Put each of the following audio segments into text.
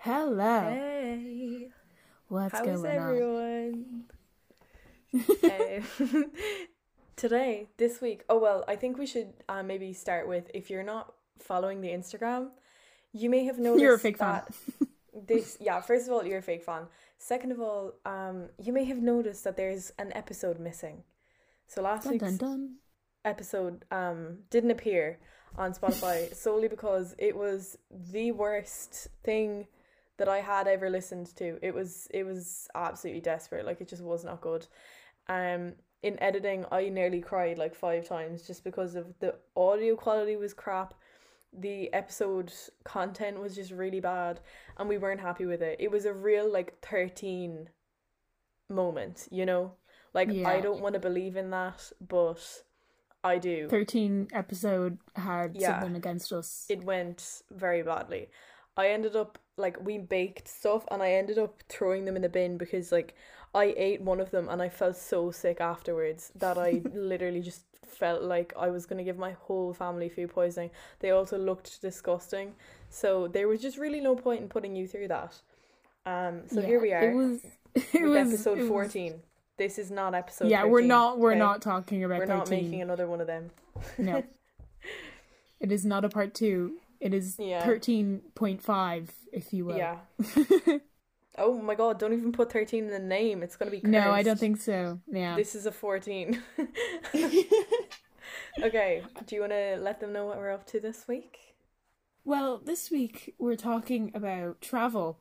Hello. Hey, What's how's going on? everyone? Uh, today, this week. Oh well, I think we should uh, maybe start with if you're not following the Instagram, you may have noticed You're a fake fan. this. Yeah, first of all, you're a fake fan. Second of all, um, you may have noticed that there's an episode missing. So last Dun, week's dun, dun. episode um didn't appear on Spotify solely because it was the worst thing that I had ever listened to. It was it was absolutely desperate. Like it just was not good. Um in editing I nearly cried like five times just because of the audio quality was crap. The episode content was just really bad and we weren't happy with it. It was a real like 13 moment, you know? Like I don't want to believe in that, but I do. 13 episode had Yeah. something against us. it went very badly. I ended up like we baked stuff and I ended up throwing them in the bin because like I ate one of them and I felt so sick afterwards that I literally just felt like I was gonna give my whole family food poisoning. They also looked disgusting. So there was just really no point in putting you through that. Um so Yeah, here we are It was. It was episode it was- fourteen. This is not episode yeah, we're not. We're okay? not talking about we're 13. not making another one of them. No. it is not a part two. It is Yeah. 13.5, if you will. Yeah. Oh my god, don't even put 13 in the name. It's going to be cursed. no, I don't think so. Yeah. This is a 14. okay, do you want to let them know what we're up to this week? Well, this week we're talking about travel,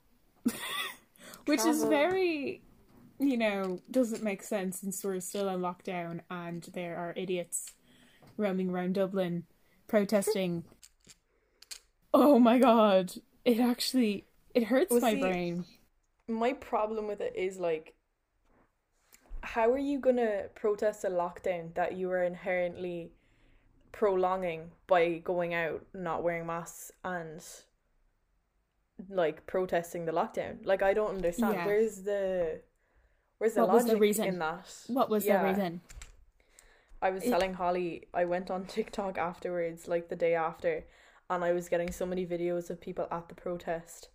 which is very, you know, doesn't make sense since we're still in lockdown and there are idiots roaming around Dublin protesting. Oh my god, it actually it hurts Well, my see, brain. My problem with it is like, how are you going to protest a lockdown that you are inherently prolonging by going out, not wearing masks, and like protesting the lockdown? Like, I don't understand. Yeah. Where's the. Where's the What was the logic reason? in that? What was Yeah. the reason? I was It- telling Holly I went on TikTok afterwards, like the day after, and I was getting so many videos of people at the protest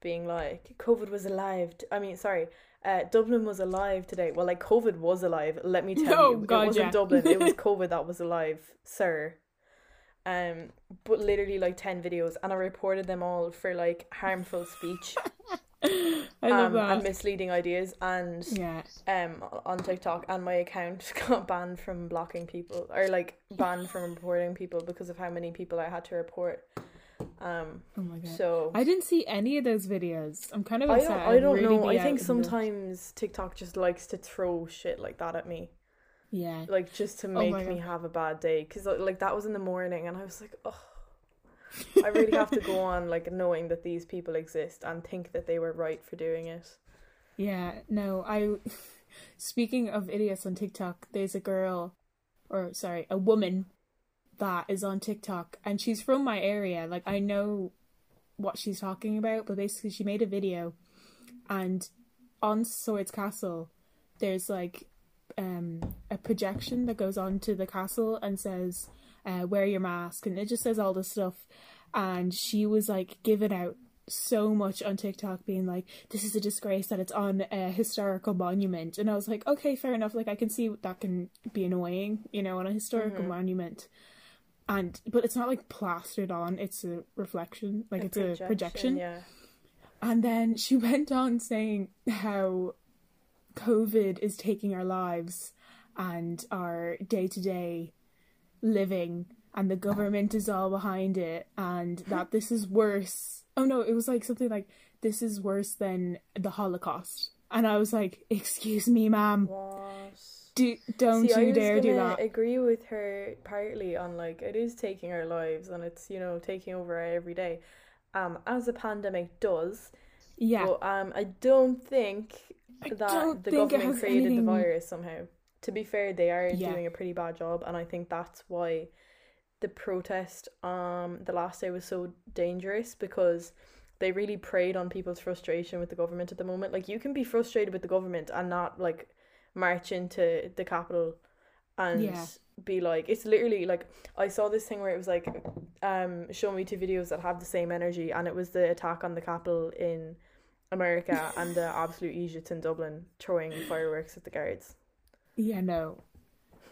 being like, COVID was alive. I mean, sorry, uh, Dublin was alive today. Well, like, COVID was alive, let me tell Oh, you. God, it wasn't yeah. Dublin, it was COVID that was alive, sir. Um, but literally like 10 videos, and I reported them all for like harmful speech I love um, and misleading ideas and yeah. um on TikTok and my account got banned from blocking people or like banned from reporting people because of how many people I had to report. Um Oh my god. so I didn't see any of those videos. I'm kind of I don't, I don't really know. I think in the- sometimes TikTok just likes to throw shit like that at me. Yeah. Like just to Oh make my me have a bad day cuz like that was in the morning and I was like, "Oh, I really have to go on like knowing that these people exist and think that they were right for doing it." Yeah, no, I. Speaking of idiots on TikTok, there's a girl, or sorry, a woman that is on TikTok, and she's from my area. Like, I know what she's talking about, but basically, she made a video, and on Swords Castle, there's like um a projection that goes on to the castle and says, uh, "Wear your mask," and it just says all this stuff. And she was like giving out so much on TikTok being like, this is a disgrace that it's on a historical monument. And I was like, okay, fair enough. Like, I can see that can be annoying, you know, on a historical Mhm. monument. And, but it's not like plastered on, it's a reflection, like, it's a projection. Yeah. And then she went on saying how COVID is taking our lives and our day to day living, and the government is all behind it, and that this is worse. Oh no, it was like something like, this is worse than the Holocaust. And I was like, excuse me, ma'am, do, don't See, you dare do that. Agree with her partly on like it is taking our lives and it's you know taking over our every day, um, as a pandemic does. Yeah, But um, I don't think I that don't the think government created anything- the virus somehow. To be fair, they are Yeah. doing a pretty bad job, and I think that's why the protest um the last day was so dangerous because they really preyed on people's frustration with the government at the moment. Like you can be frustrated with the government and not like march into the capital and Yeah. be like it's literally like I saw this thing where it was like um show me two videos that have the same energy and it was the attack on the capital in America and the absolute Egypt in Dublin throwing fireworks at the guards. Yeah, no.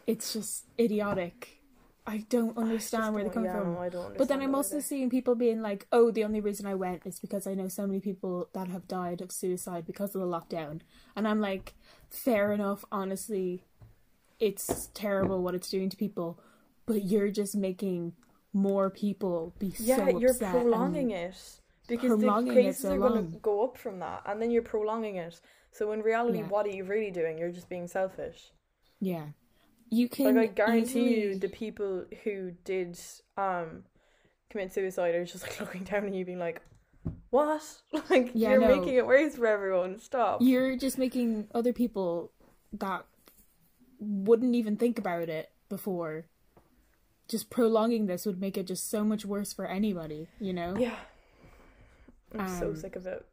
It's just idiotic. I don't understand where they don't- come yeah, from. I don't But then I'm also either. seeing people being like, "Oh, the only reason I went is because I know so many people that have died of suicide because of the lockdown." And I'm like, "Fair enough, honestly. It's terrible what it's doing to people, but you're just making more people be Yeah, so you're prolonging it because the cases so are going to go up from that, and then you're prolonging it. So in reality, Yeah. what are you really doing? You're just being selfish. Yeah. You can Like I guarantee you, the people who did um commit suicide are just like looking down at you, being like, "What? Like Yeah, you're no. making it worse for everyone. Stop." you're just making other people that wouldn't even think about it before just prolonging this would make it just so much worse for anybody you know Yeah. I'm so Um, sick of it.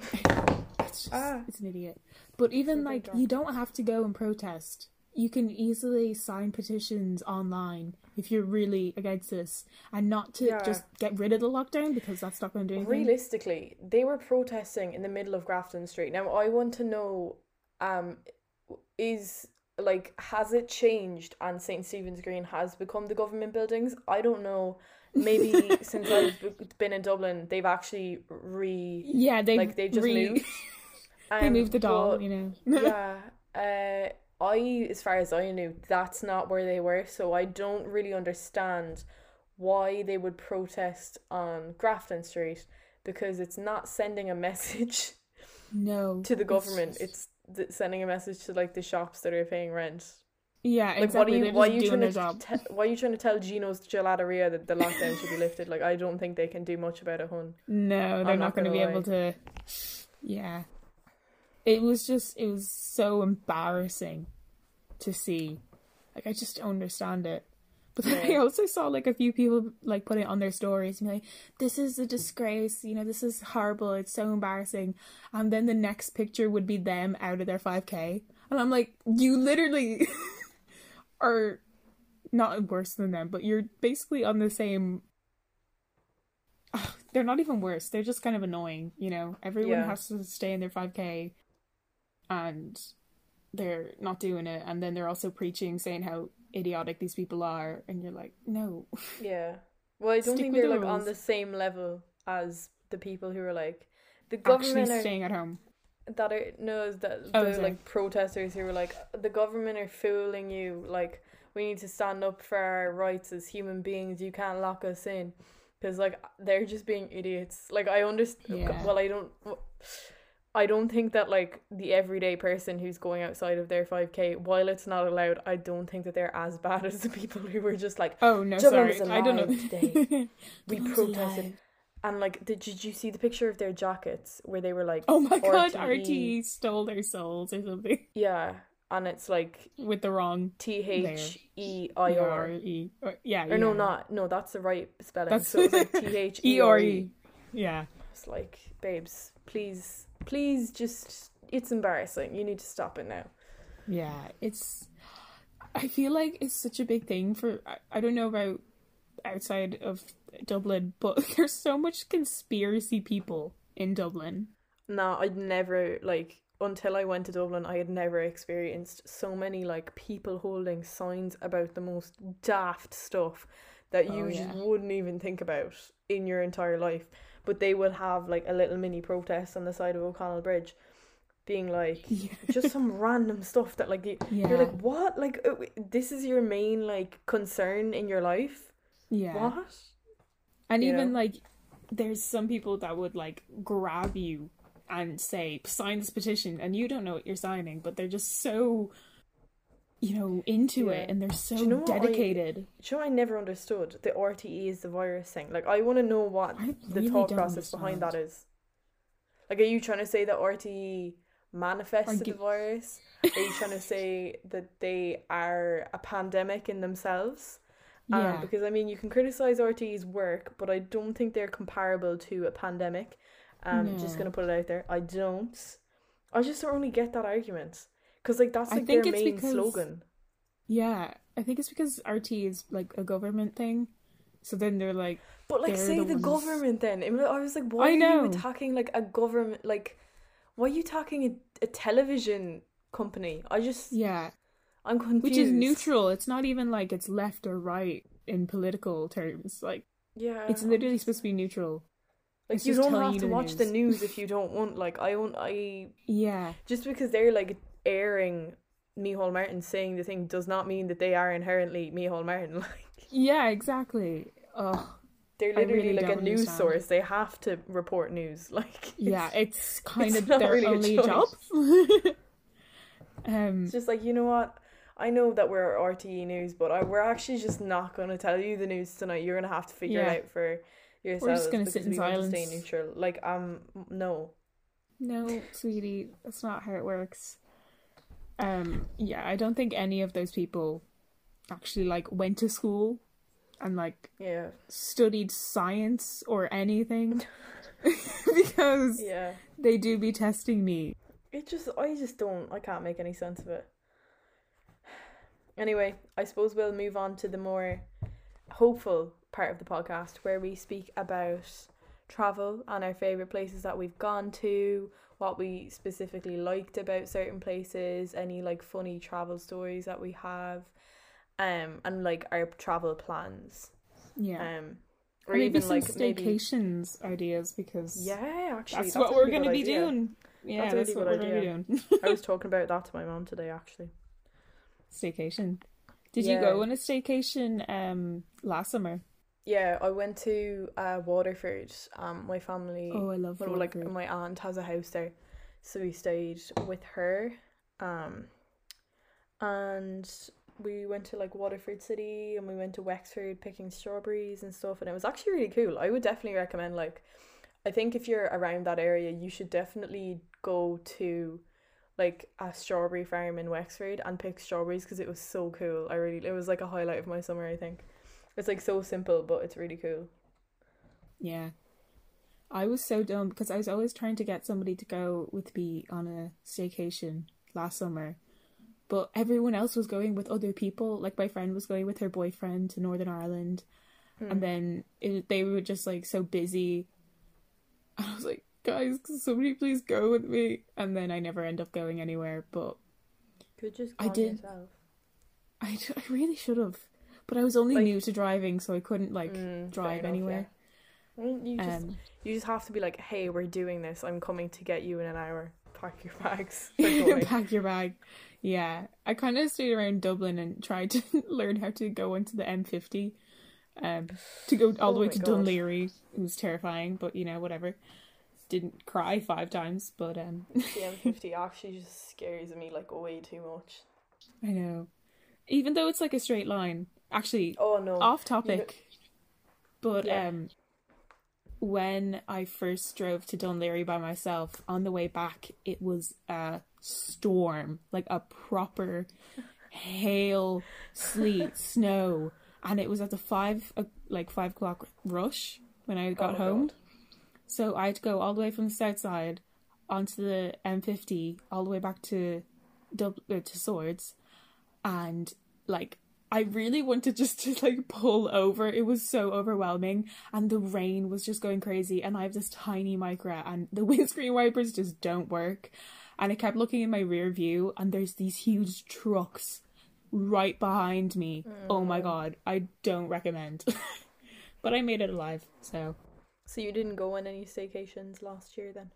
it's just Ah. it's an idiot but even like you don't have to go and protest you can easily sign petitions online if you're really against this and not to Yeah. just get rid of the lockdown because that's not going to do anything Realistically, they were protesting in the middle of Grafton Street. Now, I want to know, um, is like has it changed and St Stephen's Green has become the government buildings? I don't know. Maybe since I've been in Dublin, they've actually re yeah they like they just moved. they Um, moved the doll but you know yeah. Uh, I, as far as I knew, that's not where they were. So I don't really understand why they would protest on Grafton Street because it's not sending a message no to the it's government. just- It's sending a message to like the shops that are paying rent. Yeah, Like, exactly. what are you? They're Why are you trying to? Te- why are you trying to tell Gino's gelateria that the lockdown should be lifted? Like, I don't think they can do much about it, hun. No, they're I'm not not going to be able to. Yeah, it was just it was so embarrassing to see. Like I just don't understand it. But then I also saw like a few people like put it on their stories and be like, "This is a disgrace. You know, this is horrible. It's so embarrassing." And then the next picture would be them out of their five k, and I'm like, "You literally are not worse than them, but you're basically on the same." They're not even worse. They're just kind of annoying. You know, everyone Yeah. has to stay in their five k, and they're not doing it. And then they're also preaching saying how idiotic these people are. And you're like no. Yeah. Well, I don't think they're the like on the same level as the people who are like the actually government are, staying at home. that are no that Oh, the sorry. like protesters who were like the government are fooling you. Like we need to stand up for our rights as human beings. You can't lock us in. Because like they're just being idiots. Like I understand Yeah. well I don't I don't think that like the everyday person who's going outside of their 5k while it's not allowed I don't think that they're as bad as the people who were just like oh no sorry. i don't know. today. we protested. and like did, did you see the picture of their jackets where they were like oh my god RTE. RT stole their souls or something. Yeah and it's like with the wrong T H E I R E. Or, yeah or no not no that's the right spelling. That's- so it's like T H E R E. Yeah like babes please please just it's embarrassing you need to stop it now Yeah, it's. I feel like it's such a big thing for. I, I don't know about outside of Dublin, but there's so much conspiracy people in Dublin. no I'd never like until I went to Dublin I had never experienced so many like people holding signs about the most daft stuff that you Oh, just wouldn't even think about in your entire life but they would have like a little mini protest on the side of O'Connell Bridge being like Yeah. just some random stuff that like you, Yeah. you're like what like uh, this is your main like concern in your life Yeah. what And you even know? like, there's some people that would like grab you and say, sign this petition, and you don't know what you're signing, but they're just so, you know, into Yeah. it and they're so you know I- dedicated. Do you know I never understood the RTE is the virus thing? Like I want to know what I the thought process behind that is. Like, are you trying to say that RTE manifested the virus? Are you trying to say that they are a pandemic in themselves? Um, Yeah. because I mean, you can criticize RTE's work, but I don't think they're comparable to a pandemic. Um, just gonna put it out there. I don't. I just don't really get that argument because like that's like their main because- slogan. Yeah, I think it's because RT is like a government thing. So then they're like, But like, say the the, ones- government. Then I was like, why I are know. you attacking like a government? Like, why are you attacking a, a television company? I just, yeah, I'm confused. which is neutral. It's not even like it's left or right in political terms. Like Yeah, it's literally supposed to be neutral. like it's you don't have you to the watch the news. news if you don't want. Like, I don't. I Yeah, just because they're like airing Micheál Martin saying the thing does not mean that they are inherently Micheál Martin. Like yeah, exactly. Oh, they're literally really like a news understand. source. They have to report news. Like yeah, it's- it's kind it's of their really only job. um, It's just like you know what. I know that we're RTE News, but I, we're actually just not going to tell you the news tonight. You're going to have to figure Yeah. it out for yourselves. gonna because sit in we want to stay silence. neutral. Like um, no. no, sweetie, that's not how it works. Um, yeah, I don't think any of those people actually like went to school and like Yeah, studied science or anything because yeah. they do be testing me. It just, I just don't, I can't make any sense of it. Anyway, I suppose we'll move on to the more hopeful part of the podcast where we speak about travel and our favourite places that we've gone to, what we specifically liked about certain places, any like funny travel stories that we have, um, and like our travel plans. Yeah. Um, or Or maybe even some like maybe staycations ideas because yeah, actually that's, a what we're gonna be idea. doing. Yeah, That's that's, really what we're gonna be doing. I was talking about that to my mom today actually. staycation. Did you go on a staycation um last summer? Yeah, I went to uh, Waterford. Um, my family, Oh, I love well, like my aunt has a house there, so we stayed with her. Um, and we went to like Waterford City, and we went to Wexford picking strawberries and stuff, and it was actually really cool. I would definitely recommend like, I think if you're around that area, you should definitely go to like a strawberry farm in Wexford and pick strawberries because it was so cool. I really, it was like a highlight of my summer. I think it's like so simple, but it's really cool. Yeah. I was so dumb because I was always trying to get somebody to go with me on a staycation last summer. But everyone else was going with other people. Like my friend was going with her boyfriend to Northern Ireland. Hmm. And then it, they were just like so busy. I was like, guys, somebody please go with me? And then I never end up going anywhere. But Could just I go did. yourself. I, I really should have. But I was only Like- new to driving, so I couldn't like Mm, drive enough, anywhere. yeah. Well, you just Um, you just have to be like, hey, we're doing this. I'm coming to get you in an hour. Pack your bags. Pack your bag. Yeah, I kind of stayed around Dublin and tried to learn how to go onto the M50, um, to go all the Oh way to God. Dún Laoghaire. It was terrifying, but you know whatever. Didn't cry five times, but um, the M50 actually just scares me like way too much. I know. Even though it's like a straight line, actually Oh no. off topic, but Yeah. um, when I first drove to Dún Laoghaire by myself on the way back, it was a storm, like a proper hail, sleet, snow, and it was at the five uh, like five o'clock rush when I got Oh, home. God. So I had to go all the way from the south side onto the M50, all the way back to Dub- uh, to Swords, and like I really wanted just to like pull over. It was so overwhelming, and the rain was just going crazy. And I have this tiny micra, and the windscreen wipers just don't work. And I kept looking in my rear view, and there's these huge trucks right behind me. Oh my mm. god, I don't recommend. but I made it alive, so. So you didn't go on any staycations last year then?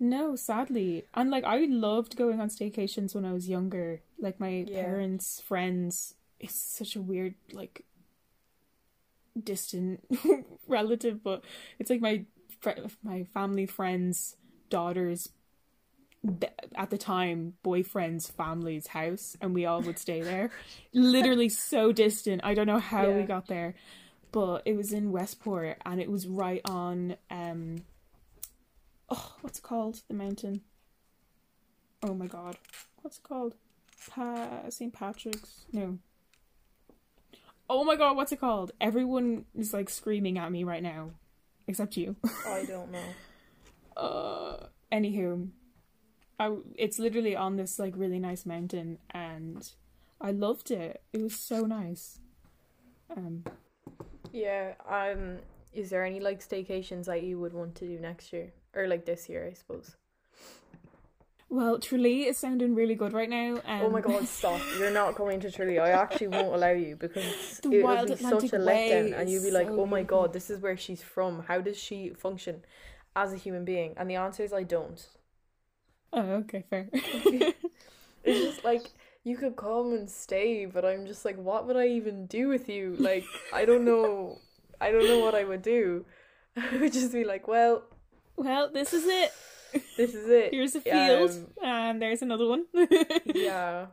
No, sadly. And like I loved going on staycations when I was younger. Like my Yeah. parents, friends. It's such a weird like distant relative, but it's like my fr- my family friends' daughters at the time boyfriend's family's house and we all would stay there. Literally so distant. I don't know how we got there but it was in westport and it was right on um oh what's it called? The mountain. Oh my god. What's it called? Pa- st patrick's? No oh my god what's it called everyone is like screaming at me right now except you I don't know. uh anywho I, it's literally on this like really nice mountain and I loved it. It was so nice. Um, Yeah. Um. Is there any like staycations that you would want to do next year or like this year? I suppose. Well, Tralee is sounding really good right now. Um, oh my God! Stop! You're not going to Tralee. I actually won't allow you because it would be Atlantic such a letdown, and you'd be like, so "Oh my. God! This is where she's from. How does she function as a human being?" And the answer is, I don't. Oh, okay, fair. It's just like you could come and stay, but I'm just like, what would I even do with you? Like, I don't know. I don't know what I would do. I would just be like, well, well, this is it. this is it. Here's a field, Um, and there's another one. yeah.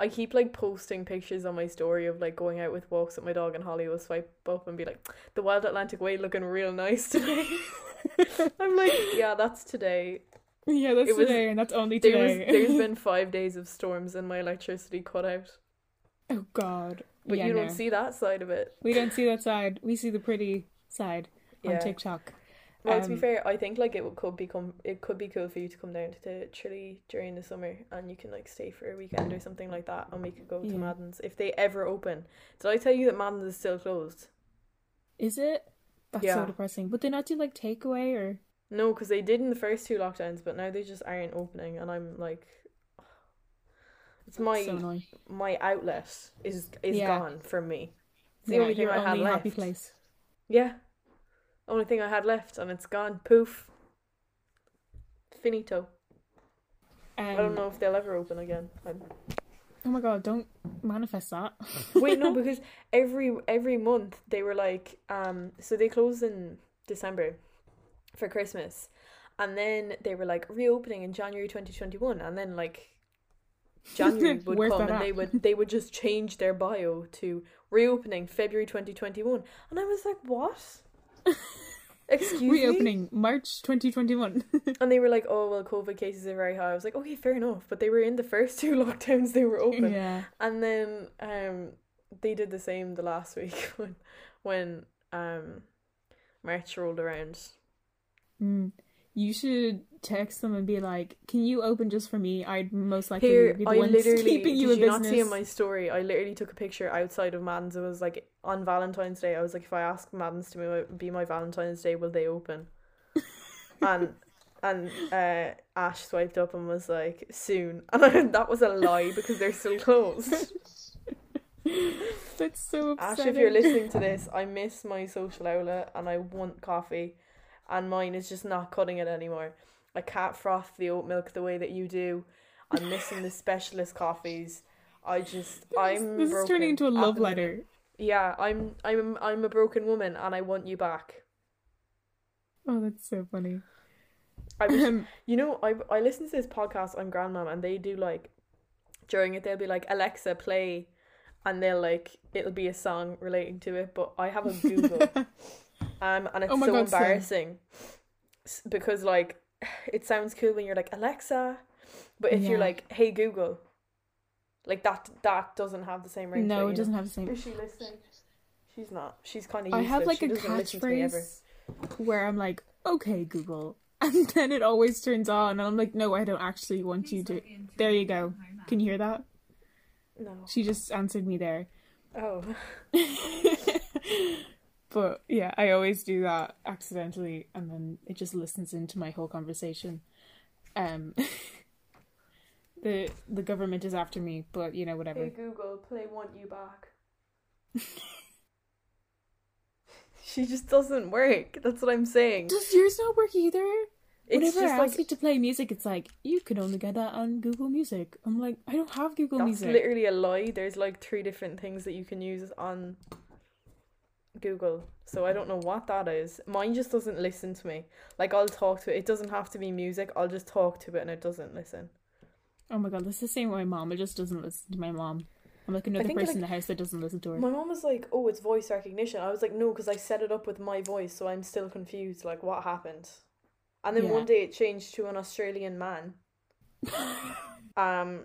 I keep like posting pictures on my story of like going out with walks with my dog and Holly will swipe up and be like, the Wild Atlantic Way looking real nice today. I'm like, yeah, that's today. yeah, that's It was- today, and that's only There today. there's been five days of storms and my electricity cut out. oh God. But yeah, you don't no. see that side of it. We don't see that side. We see the pretty side Yeah. on TikTok. Well, to be Um, fair, I think like it would- could become it could be cool for you to come down to Tralee during the summer and you can like stay for a weekend or something like that, and we could go to Yeah. Madden's if they ever open. Did I tell you that Madden's is still closed? Is it? That's Yeah. so depressing. But they not do like takeaway or No, because they did in the first two lockdowns, but now they just aren't opening, and I'm like, it's my so my outlet is is Yeah. gone from me. It's the only thing I had left. happy place. Yeah, only thing I had left, and it's gone. Poof. Finito. Um, I don't know if they'll ever open again. I'm Oh my god! Don't manifest that. Wait, no, because every every month they were like, um, so they closed in December for Christmas, and then they were like reopening in January twenty twenty one, and then like January would come and they would they would just change their bio to reopening February twenty twenty one, and I was like, what? Excuse me. Reopening March 2021. And they were like, oh well, COVID cases are very high. I was like, okay, fair enough, but they were in the first two lockdowns they were open. yeah. And then um they did the same the last week when when um March rolled around. Mm. You should text them and be like, "Can you open just for me? I'd most likely Here be the I one keeping you did in you business." not see in my story? I literally took a picture outside of Madden's. It was like on Valentine's Day. I was like, if I ask Madden's to be my, be my Valentine's Day, will they open? and and uh, Ash swiped up and was like, soon. And that was a lie because they're still closed. That's so Ash, if you're listening to this, I miss my social outlet and I want coffee, and mine is just not cutting it anymore. I can't froth the oat milk the way that you do. I'm missing the specialist coffees. I just I'm this is turning into a love letter. Yeah, I'm I'm I'm a broken woman and I want you back. Oh, that's so funny. I was, Um, you know I I listen to this podcast on Grandmam and they do like during it they'll be like Alexa play, and they'll like it'll be a song relating to it. But I have a Google. Um, and it's Oh so God, embarrassing S- because like it sounds cool when you're like Alexa, but if you're like Hey Google, like that that doesn't have the same ring. no, you it doesn't have the same. Is she listening? She's not. She's kind of. I have like she a doesn't listen to me ever. catchphrase where I'm like, "Okay, Google," and then it always turns on, and I'm like, "No, I don't actually want you to." There you go. Can you hear that? No. She just answered me there. Oh. but yeah, I always do that accidentally, and then it just listens into my whole conversation. Um, the the government is after me, but you know whatever. Hey Google, play "Want You Back." she just doesn't work. That's what I'm saying. Does yours not work either? It's Whenever just I ask like you to play music, it's like you can only get that on Google Music. I'm like, I don't have Google Music. that's literally a lie. There's like three different things that you can use on Google. So I don't know what that is. Mine just doesn't listen to me. Like I'll talk to it. It doesn't have to be music. I'll just talk to it and it doesn't listen. Oh my god, that's the same with my mom. It just doesn't listen to my mom. I'm like another person in the house that doesn't listen to her. My mom was like, "Oh, it's voice recognition." I was like, "No, because I set it up with my voice, so I'm still confused. Like, what happened?" And then Yeah. one day it changed to an Australian man. Um,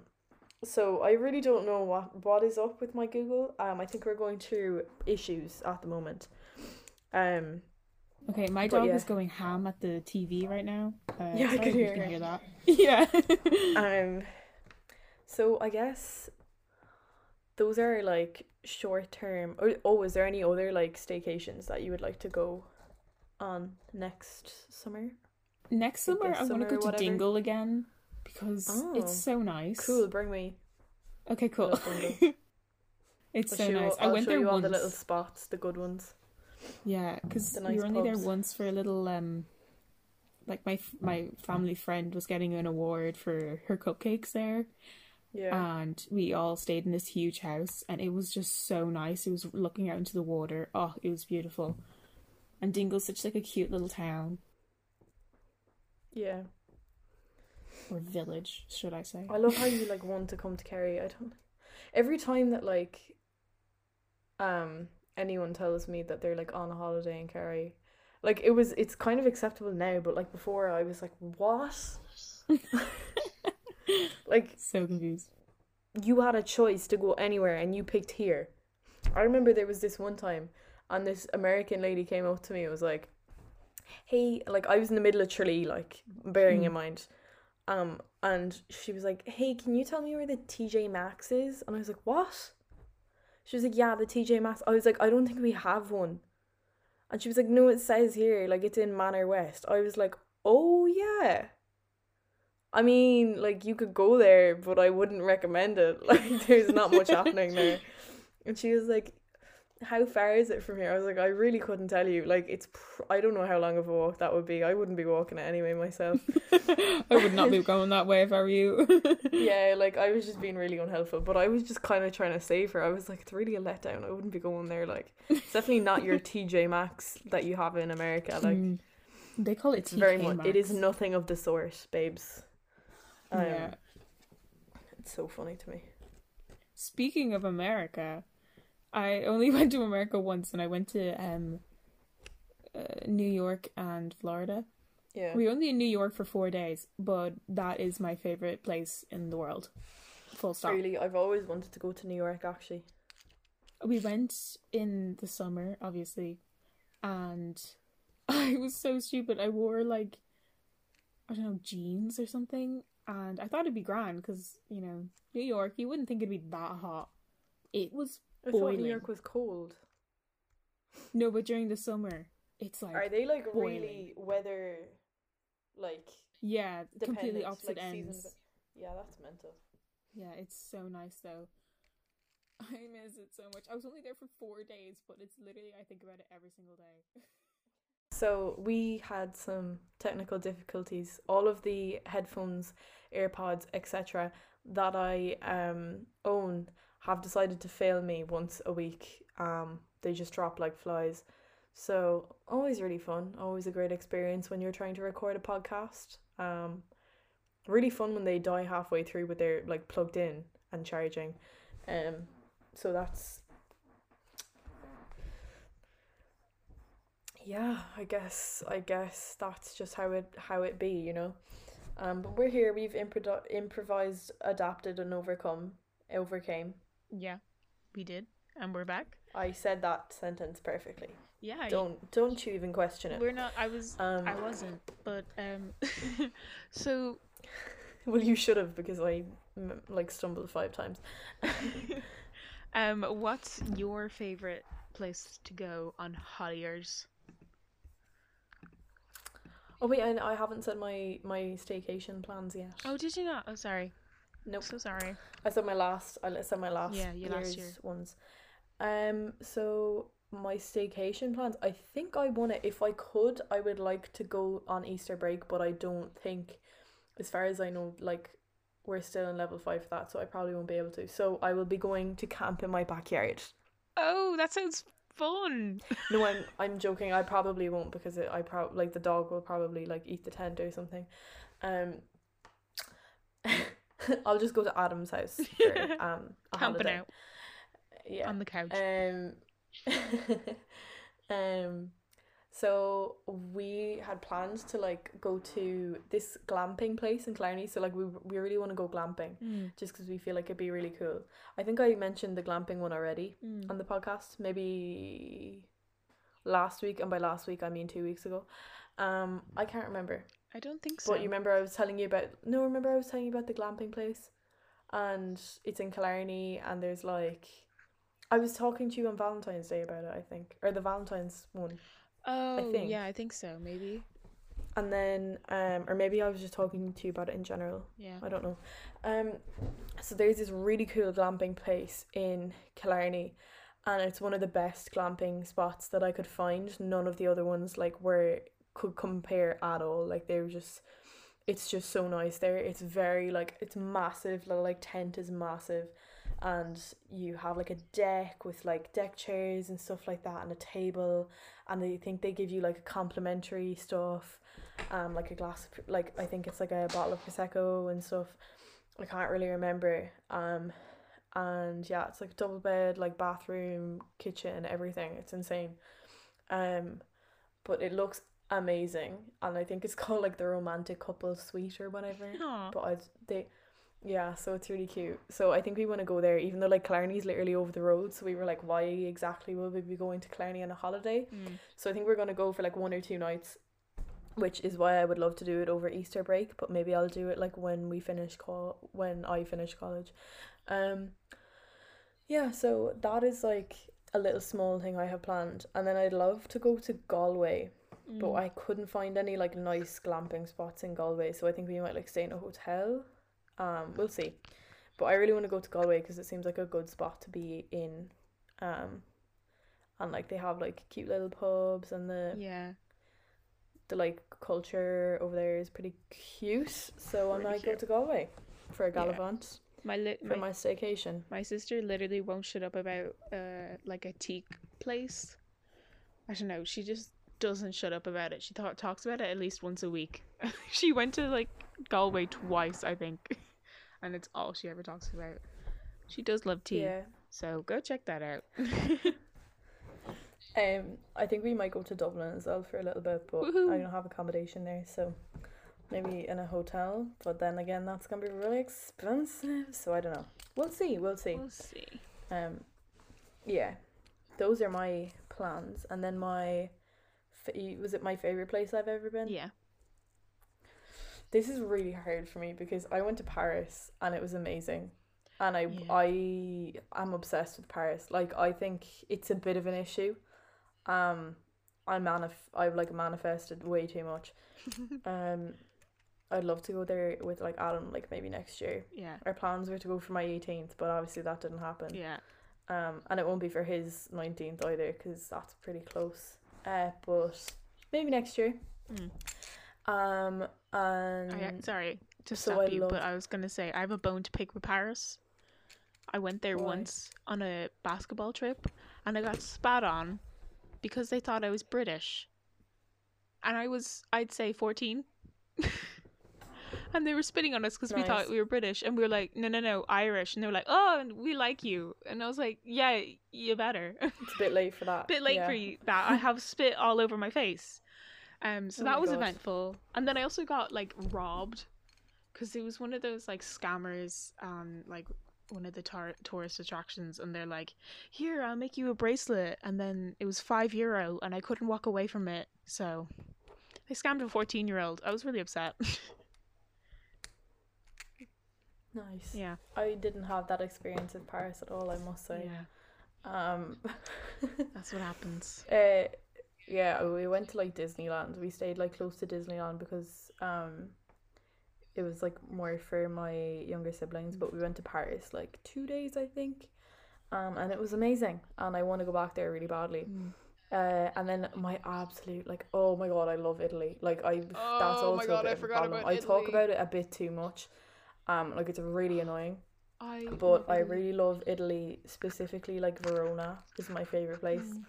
so I really don't know what what is up with my Google. Um, I think we're going through issues at the moment. Um, Okay, my dog yeah. is going ham at the TV right now. Uh, Yeah, I can hear hear that. Yeah. um, so I guess those are like short term. Or oh, is there any other like staycations that you would like to go on next summer? Next summer, I want summer to go to whatever? Dingle again because Oh. it's so nice. Cool, bring me. Okay, cool. it's I'll so you- nice. I I'll went show there once. the little spots, the good ones. Yeah, because we nice were only there once for a little um, like my my family friend was getting an award for her cupcakes there, Yeah. and we all stayed in this huge house, and it was just so nice. It was looking out into the water. Oh, it was beautiful. And Dingle's such like a cute little town yeah. Or village, should I say? I love how you like want to come to Kerry. I don't. Every time that like, um, anyone tells me that they're like on a holiday in Kerry, like it was, it's kind of acceptable now, but like before, I was like, what? like So confused. you had a choice to go anywhere and you picked here. I remember there was this one time and this American lady came up to me and was like, Hey, like I was in the middle of Tralee, like bearing Hmm. in mind. Um, and she was like, Hey, can you tell me where the TJ Maxx is? And I was like, What? She was like, Yeah, the TJ Maxx. I was like, I don't think we have one. And she was like, No, it says here, like it's in Manor West. I was like, Oh yeah. I mean, like you could go there, but I wouldn't recommend it. Like there's not much happening there. And she was like, "How far is it from here?" I was like, "I really couldn't tell you. Like it's pr- I don't know how long of a walk that would be. I wouldn't be walking it anyway myself." I would not be going that way if I were you. yeah, like I was just being really unhelpful, but I was just kind of trying to save her. I was like, "It's really a letdown. I wouldn't be going there. Like it's definitely not your TJ Maxx that you have in America. Like Mm. they call it it's very much. It is nothing of the sort, babes. Um, yeah. It's so funny to me. Speaking of America, I only went to America once, and I went to um, uh, New York and Florida. Yeah. We were only in New York for four days, but that is my favorite place in the world. Full stop. Really, I've always wanted to go to New York actually. We went in the summer, obviously, and I was so stupid. I wore like I don't know jeans or something, and I thought it'd be grand because you know New York. You wouldn't think it'd be that hot. It was I thought Boiling. New York was cold. no, but during the summer, it's like Are they like boiling. really weather like yeah, completely opposite like, ends. depe- Yeah, that's mental. Yeah, it's so nice though. I miss it so much. I was only there for four days, but it's literally I think about it every single day. So we had some technical difficulties. All of the headphones, AirPods, etc. that I um own have decided to fail me once a week. Um, they just drop like flies. So always really fun, always a great experience when you're trying to record a podcast. Um, really fun when they die halfway through, but they're like plugged in and charging. Um, so that's yeah i guess i guess that's just how it how it be you know um but we're here we've improv- improvised adapted and overcome overcame Yeah, we did, and we're back. i said that sentence perfectly Yeah, don't don't you even question it we're not. I was. um I wasn't, but um. so well you should have because I like stumbled five times um, what's your favorite place to go on holidays? oh wait and i haven't said my my staycation plans yet Oh, did you not? Oh, sorry. Nope So sorry. I said my last. I said my last. Yeah, your last year. ones. Um. So my staycation plans. I think I want to. If I could, I would like to go on Easter break, but I don't think, as far as I know, like we're still in level five for that, so I probably won't be able to. So I will be going to camp in my backyard. Oh, that sounds fun. No, I'm I'm joking. I probably won't because it, I probably like the dog will probably like eat the tent or something. Um. I'll just go to Adam's house for um a Camping holiday. out Yeah. on the couch. Um, um, so we had plans to like go to this glamping place in Killarney. So like we we really want to go glamping Mm, just because we feel like it'd be really cool. I think I mentioned the glamping one already mm. on the podcast, maybe last week, and by last week I mean two weeks ago. Um, I can't remember. I don't think so. But you remember I was telling you about no, remember I was telling you about the glamping place? and it's in Killarney, and there's like, I was talking to you on Valentine's Day about it, I think, or the Valentine's one, Oh, think. yeah, I think so. Maybe. and then um, or maybe I was just talking to you about it in general. Yeah. I don't know. Um, so there's this really cool glamping place in Killarney, and it's one of the best glamping spots that I could find. None of the other ones like were could compare at all. Like they were just, it's just so nice there. It's very like it's massive. The like tent is massive, and you have like a deck with like deck chairs and stuff like that, and a table, and they think they give you like complimentary stuff um like a glass of, like I think it's like a bottle of prosecco and stuff. I can't really remember. Um and yeah, it's like a double bed, like bathroom, kitchen, everything. It's insane. Um but it looks amazing and I think it's called like the romantic couple suite or whatever. Aw. But I they yeah, so it's really cute. So I think we want to go there, even though like Killarney's literally over the road. So we were like, why exactly will we be going to Clarny on a holiday? Mm. So I think we're gonna go for like one or two nights, which is why I would love to do it over Easter break. But maybe I'll do it like when we finish call when I finish college. Um, yeah. So that is like a little small thing I have planned, and then I'd love to go to Galway, but Mm. I couldn't find any like nice glamping spots in Galway. So I think we might like stay in a hotel. Um, we'll see. But I really want to go to Galway because it seems like a good spot to be in. Um, and like they have like cute little pubs and the Yeah. the like culture over there is pretty cute. So I might go to Galway for a Yeah. gallivant My li- for my, my staycation. my sister literally won't shut up about uh like a teak place. I don't know. She just doesn't shut up about it. She thought talks about it at least once a week. she went to like Galway twice, I think, and it's all she ever talks about. She does love tea, Yeah. so go check that out. Um, I think we might go to Dublin as well for a little bit, but Woohoo. I don't have accommodation there, so maybe in a hotel. But then again, that's gonna be really expensive, so I don't know. We'll see. We'll see. we'll see. Um, yeah, those are my plans, and then my was it my favorite place I've ever been? Yeah. This is really hard for me because I went to Paris and it was amazing. And I Yeah. I am obsessed with Paris. Like I think it's a bit of an issue. Um I manif- I've like manifested way too much. um I'd love to go there with like Adam like maybe next year. Yeah. Our plans were to go for my 18th, but obviously that didn't happen. Yeah. Um and it won't be for his 19th either cuz that's pretty close. Uh but maybe next year. Mm. Um and I, sorry to so stop I you, love- but I was gonna say I have a bone to pick with Paris. I went there Why? once on a basketball trip, and I got spat on because they thought I was British, and I was I'd say fourteen. And they were spitting on us because we thought we were British, and we were like, "No, no, no, Irish." And they were like, "Oh, and we like you." And I was like, "Yeah, you better." It's a bit late for that. bit late yeah. for you that I have spit all over my face. Um, so Oh that was God. eventful, and then I also got like robbed because it was one of those like scammers on like one of the tar- tourist attractions, and they're like, "Here, I'll make you a bracelet," and then it was five euro, and I couldn't walk away from it, so they scammed a fourteen year old. I was really upset. Nice. yeah, I didn't have that experience in Paris at all, I must say. yeah, Um that's what happens. uh yeah, we went to like Disneyland. We stayed like close to Disneyland because um it was like more for my younger siblings, but we went to Paris like 2 days I think. Um and it was amazing and I want to go back there really badly. Mm. Uh, and then my absolute like oh my god I love Italy like I that's Oh also my a God, bit I of a forgot problem. about I talk about it a bit too much um like it's really annoying I but I really love Italy specifically like Verona is my favorite place Mm.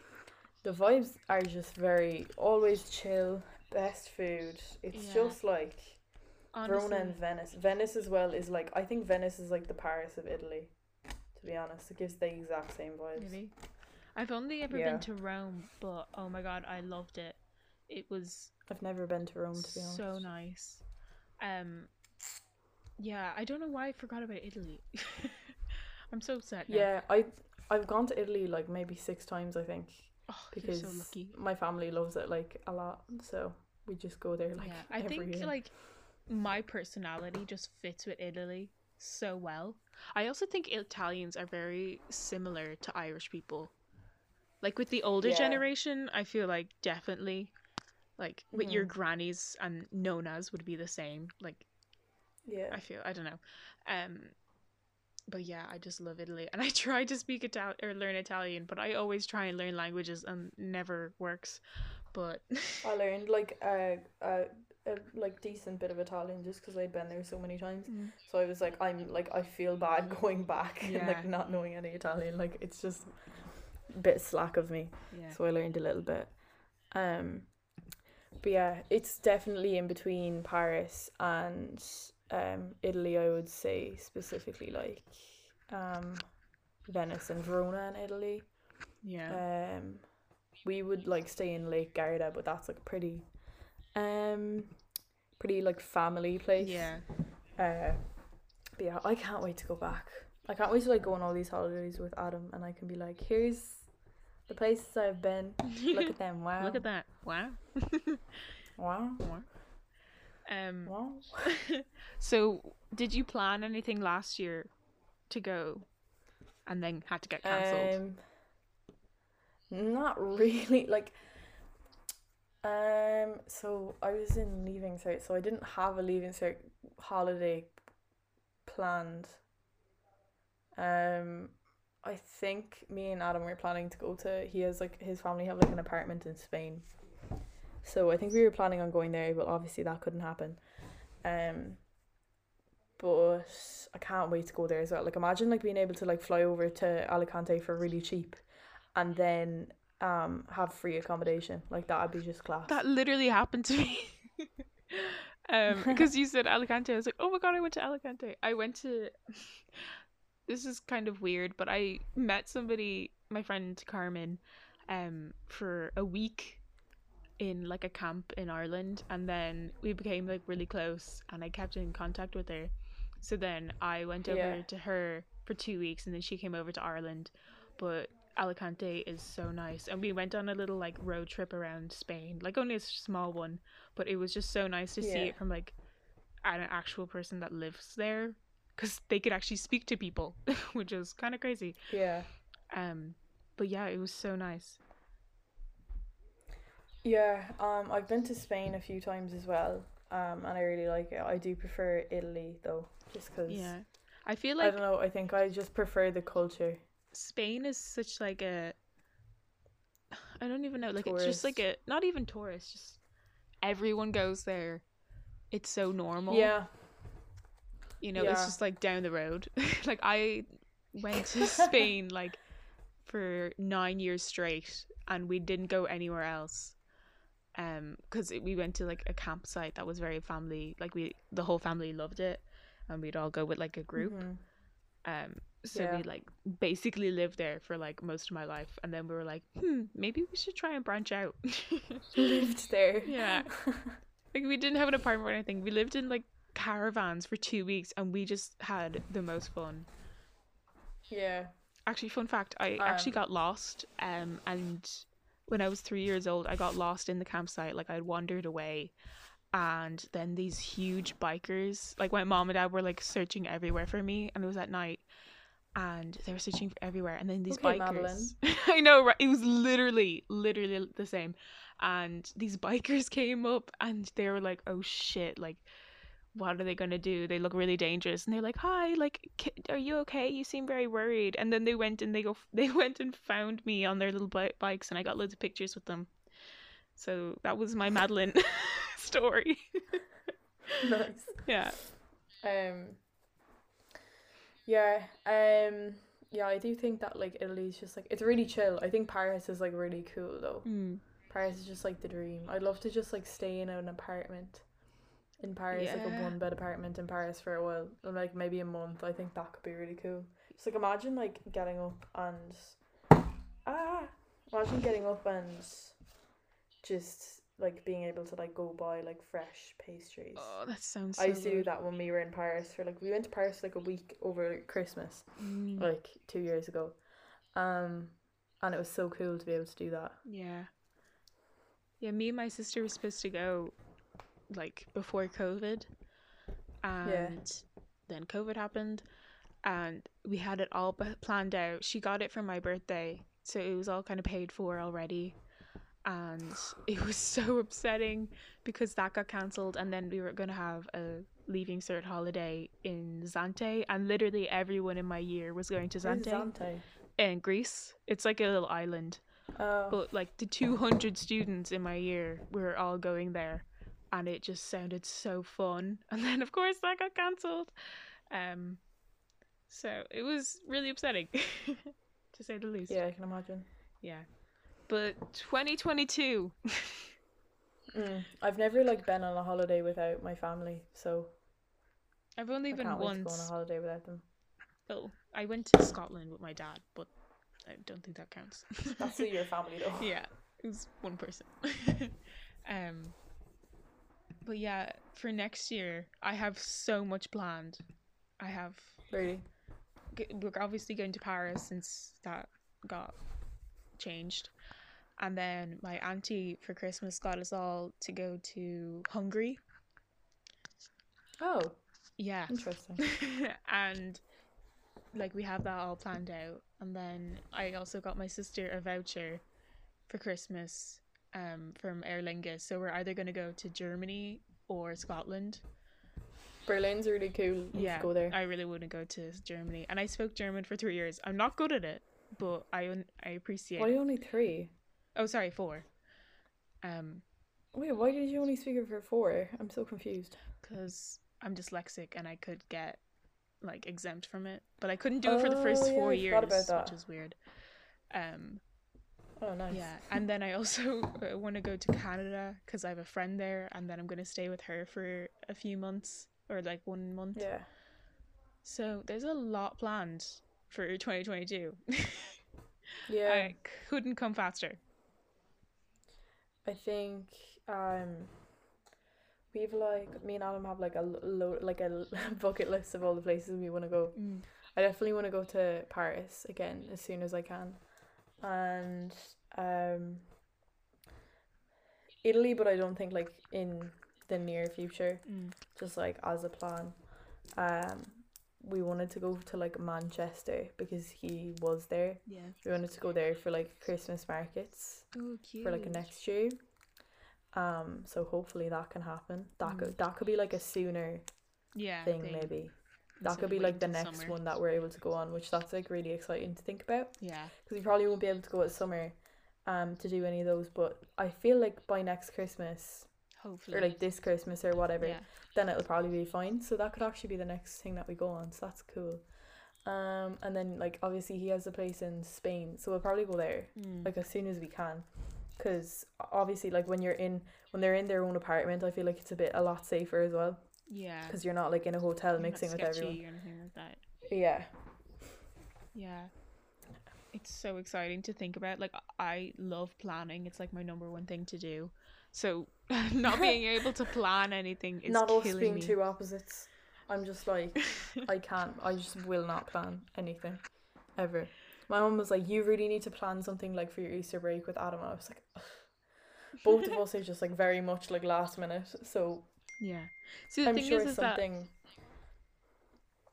the vibes are just very always chill best food it's Yeah. just like Verona and Venice Venice as well is like I think Venice is like the Paris of Italy to be honest it gives the exact same vibes Really? I've only ever Yeah. been to Rome, but oh my god, I loved it. It was I've never been to Rome to be honest so nice. Um, yeah, I don't know why I forgot about Italy. I'm so upset. Now. Yeah, I I've gone to Italy like maybe six times I think oh, because so lucky. my family loves it like a lot, so we just go there like yeah, I every think year. like my personality just fits with Italy so well. I also think Italians are very similar to Irish people. Like with the older Yeah. generation, I feel like definitely like with your Mhm. grannies and nonas would be the same. Like Yeah. I feel I don't know. Um but yeah, I just love Italy and I try to speak Italian or learn Italian, but I always try and learn languages and never works. But I learned like a, a, a like decent bit of Italian just because I'd been there so many times. Mm. So I was like, I'm like, I feel bad going back and like not knowing any Italian. Like it's just a bit slack of me. yeah. So I learned a little bit. Um, but yeah, it's definitely in between Paris and um Italy. I would say specifically like um Venice and Verona in Italy. Yeah. Um, we would like stay in Lake Garda, but that's like pretty, um, pretty like family place. yeah. Uh, but yeah, I can't wait to go back. I can't wait to like go on all these holidays with Adam, and I can be like, here's the places I've been. Look at them. Wow. Look at that. Wow. Wow. Wow. Um Wow. so did you plan anything last year to go and then had to get cancelled? Um, not really. Like, um, so I was in leaving cert, so I didn't have a leaving cert holiday planned. Um, I think me and Adam were planning to go to. He has like his family have like an apartment in Spain, so I think we were planning on going there, but obviously that couldn't happen. Um, but I can't wait to go there as well. Like imagine like being able to like fly over to Alicante for really cheap, and then um have free accommodation. Like that would be just class. that literally happened to me. um because you said Alicante I was like, "Oh my god, I went to Alicante." I went to This is kind of weird, but I met somebody, my friend Carmen, um for a week in like a camp in Ireland and then we became like really close and I kept in contact with her. So then I went over Yeah. to her for 2 weeks and then she came over to Ireland. But Alicante is so nice and we went on a little like road trip around Spain. Like only a small one, but it was just so nice to see it from like an actual person that lives there cuz they could actually speak to people, which is kind of crazy. yeah. Um but yeah, it was so nice. Yeah, um, I've been to Spain a few times as well, um, and I really like it. I do prefer Italy though, just because Yeah. I feel like I don't know. I think I just prefer the culture. Spain is such like a I don't even know like it's just like a not even tourist just everyone goes there it's so normal Yeah, you know it's just like down the road like I went to Spain like for 9 years straight and we didn't go anywhere else um cuz we went to like a campsite that was very family like we the whole family loved it and we'd all go with like a group Mhm. um, so Yeah. we like basically lived there for like most of my life, and then we were like, hmm, maybe we should try and branch out. lived there. yeah, like we didn't have an apartment or anything. We lived in like caravans for two weeks, and we just had the most fun. yeah. Actually, fun fact: I actually Um, got lost, um, and when I was three years old, I got lost in the campsite. Like I'd wandered away. And then these huge bikers, like my mom and dad were like searching everywhere for me, and it was at night, and they were searching for everywhere. And then these Okay, bikers, I know, right? It was literally, literally the same. And these bikers came up, and they were like, "Oh shit! Like, what are they gonna do? They look really dangerous." And they're like, "Hi, like, are you okay? You seem very worried." And then they went and they go, they went and found me on their little bi- bikes, and I got loads of pictures with them. So that was my Madeline story. nice. yeah. Um. Yeah. Um. Yeah, I do think that like Italy's just like it's really chill. I think Paris is like really cool though. Mm. Paris is just like the dream. I'd love to just like stay in an apartment in Paris, like a one bed apartment in Paris for a while, like maybe a month. I think that could be really cool. Just like imagine like getting up and ah, imagine getting up and just like being able to like go buy like fresh pastries. Oh, that sounds. So I used to do that when we were in Paris for like we went to Paris like a week over Christmas Mm. like two years ago, um, and it was so cool to be able to do that. Yeah. Yeah, me and my sister were supposed to go like before COVID. And then COVID happened, and we had it all b- planned out. She got it for my birthday, so it was all kind of paid for already. And it was so upsetting because that got cancelled, and then we were going to have a leaving cert holiday in Zante, and literally everyone in my year was going to Zante Zante? in Greece. It's like a little island, Oh, but like the 200 students in my year were all going there, and it just sounded so fun. And then, of course, that got cancelled. Um, so it was really upsetting, to say the least. yeah, I can imagine. Yeah. But 2022. Mm. I've never like been on a holiday without my family, so I've only I been can't wait to go on a holiday without them. Oh, I went to Scotland with my dad, but I don't think that counts. That's your family though. yeah, it was one person. um, but yeah, for next year, I have so much planned. I have. Really? We're obviously going to Paris since that got changed, and then my auntie for Christmas got us all to go to Hungary. Oh, Yeah, interesting. and like we have that all planned out and then i also got my sister a voucher for christmas um from aer lingus so we're either going to go to germany or scotland Berlin's really cool. You yeah go there. i really want to go to germany and i spoke german for three years i'm not good at it but i un- i appreciate Why only three? oh sorry four um Wait, why did you only speak it for four? I'm so confused. because i'm dyslexic and i could get like exempt from it but i couldn't do it for the first Oh, yeah, four years which is weird um Oh, nice. Yeah, and then I also want to go to Canada because I have a friend there, and then I'm going to stay with her for a few months or like one month. Yeah. So there's a lot planned for 2022. Yeah. I couldn't come faster. I think um we've like me and Adam have like a lo- like a bucket list of all the places we want to go. Mm. I definitely want to go to Paris again as soon as I can, and um Italy, but I don't think like in the near future. Mm. Just like as a plan, um we wanted to go to like Manchester because he was there. Yeah. We wanted to go there for like Christmas markets Oh, cute. for like a next year. Um, so hopefully that can happen. That Mm. could that could be like a sooner yeah thing, maybe. That could be like the next summer. one that we're able to go on, which that's like really exciting to think about Yeah. because we probably won't be able to go at summer, um, to do any of those. But I feel like by next Christmas Hopefully. or like this Christmas or whatever, Yeah. then it'll probably be fine. So that could actually be the next thing that we go on. So that's cool. Um, and then like obviously he has a place in Spain, so we'll probably go there Mm. like as soon as we can because obviously like when you're in when they're in their own apartment i feel like it's a bit a lot safer as well yeah. because you're not like in a hotel You're mixing with everyone Or anything like that. yeah Yeah. It's so exciting to think about. Like I love planning. It's like my number one thing to do. So not being able to plan anything is not us being me. two opposites i'm just like i can't i just will not plan anything ever my mom was like you really need to plan something like for your easter break with adam i was like Ugh. both of us are just like very much like last minute so yeah. See the i'm thing sure is, is that something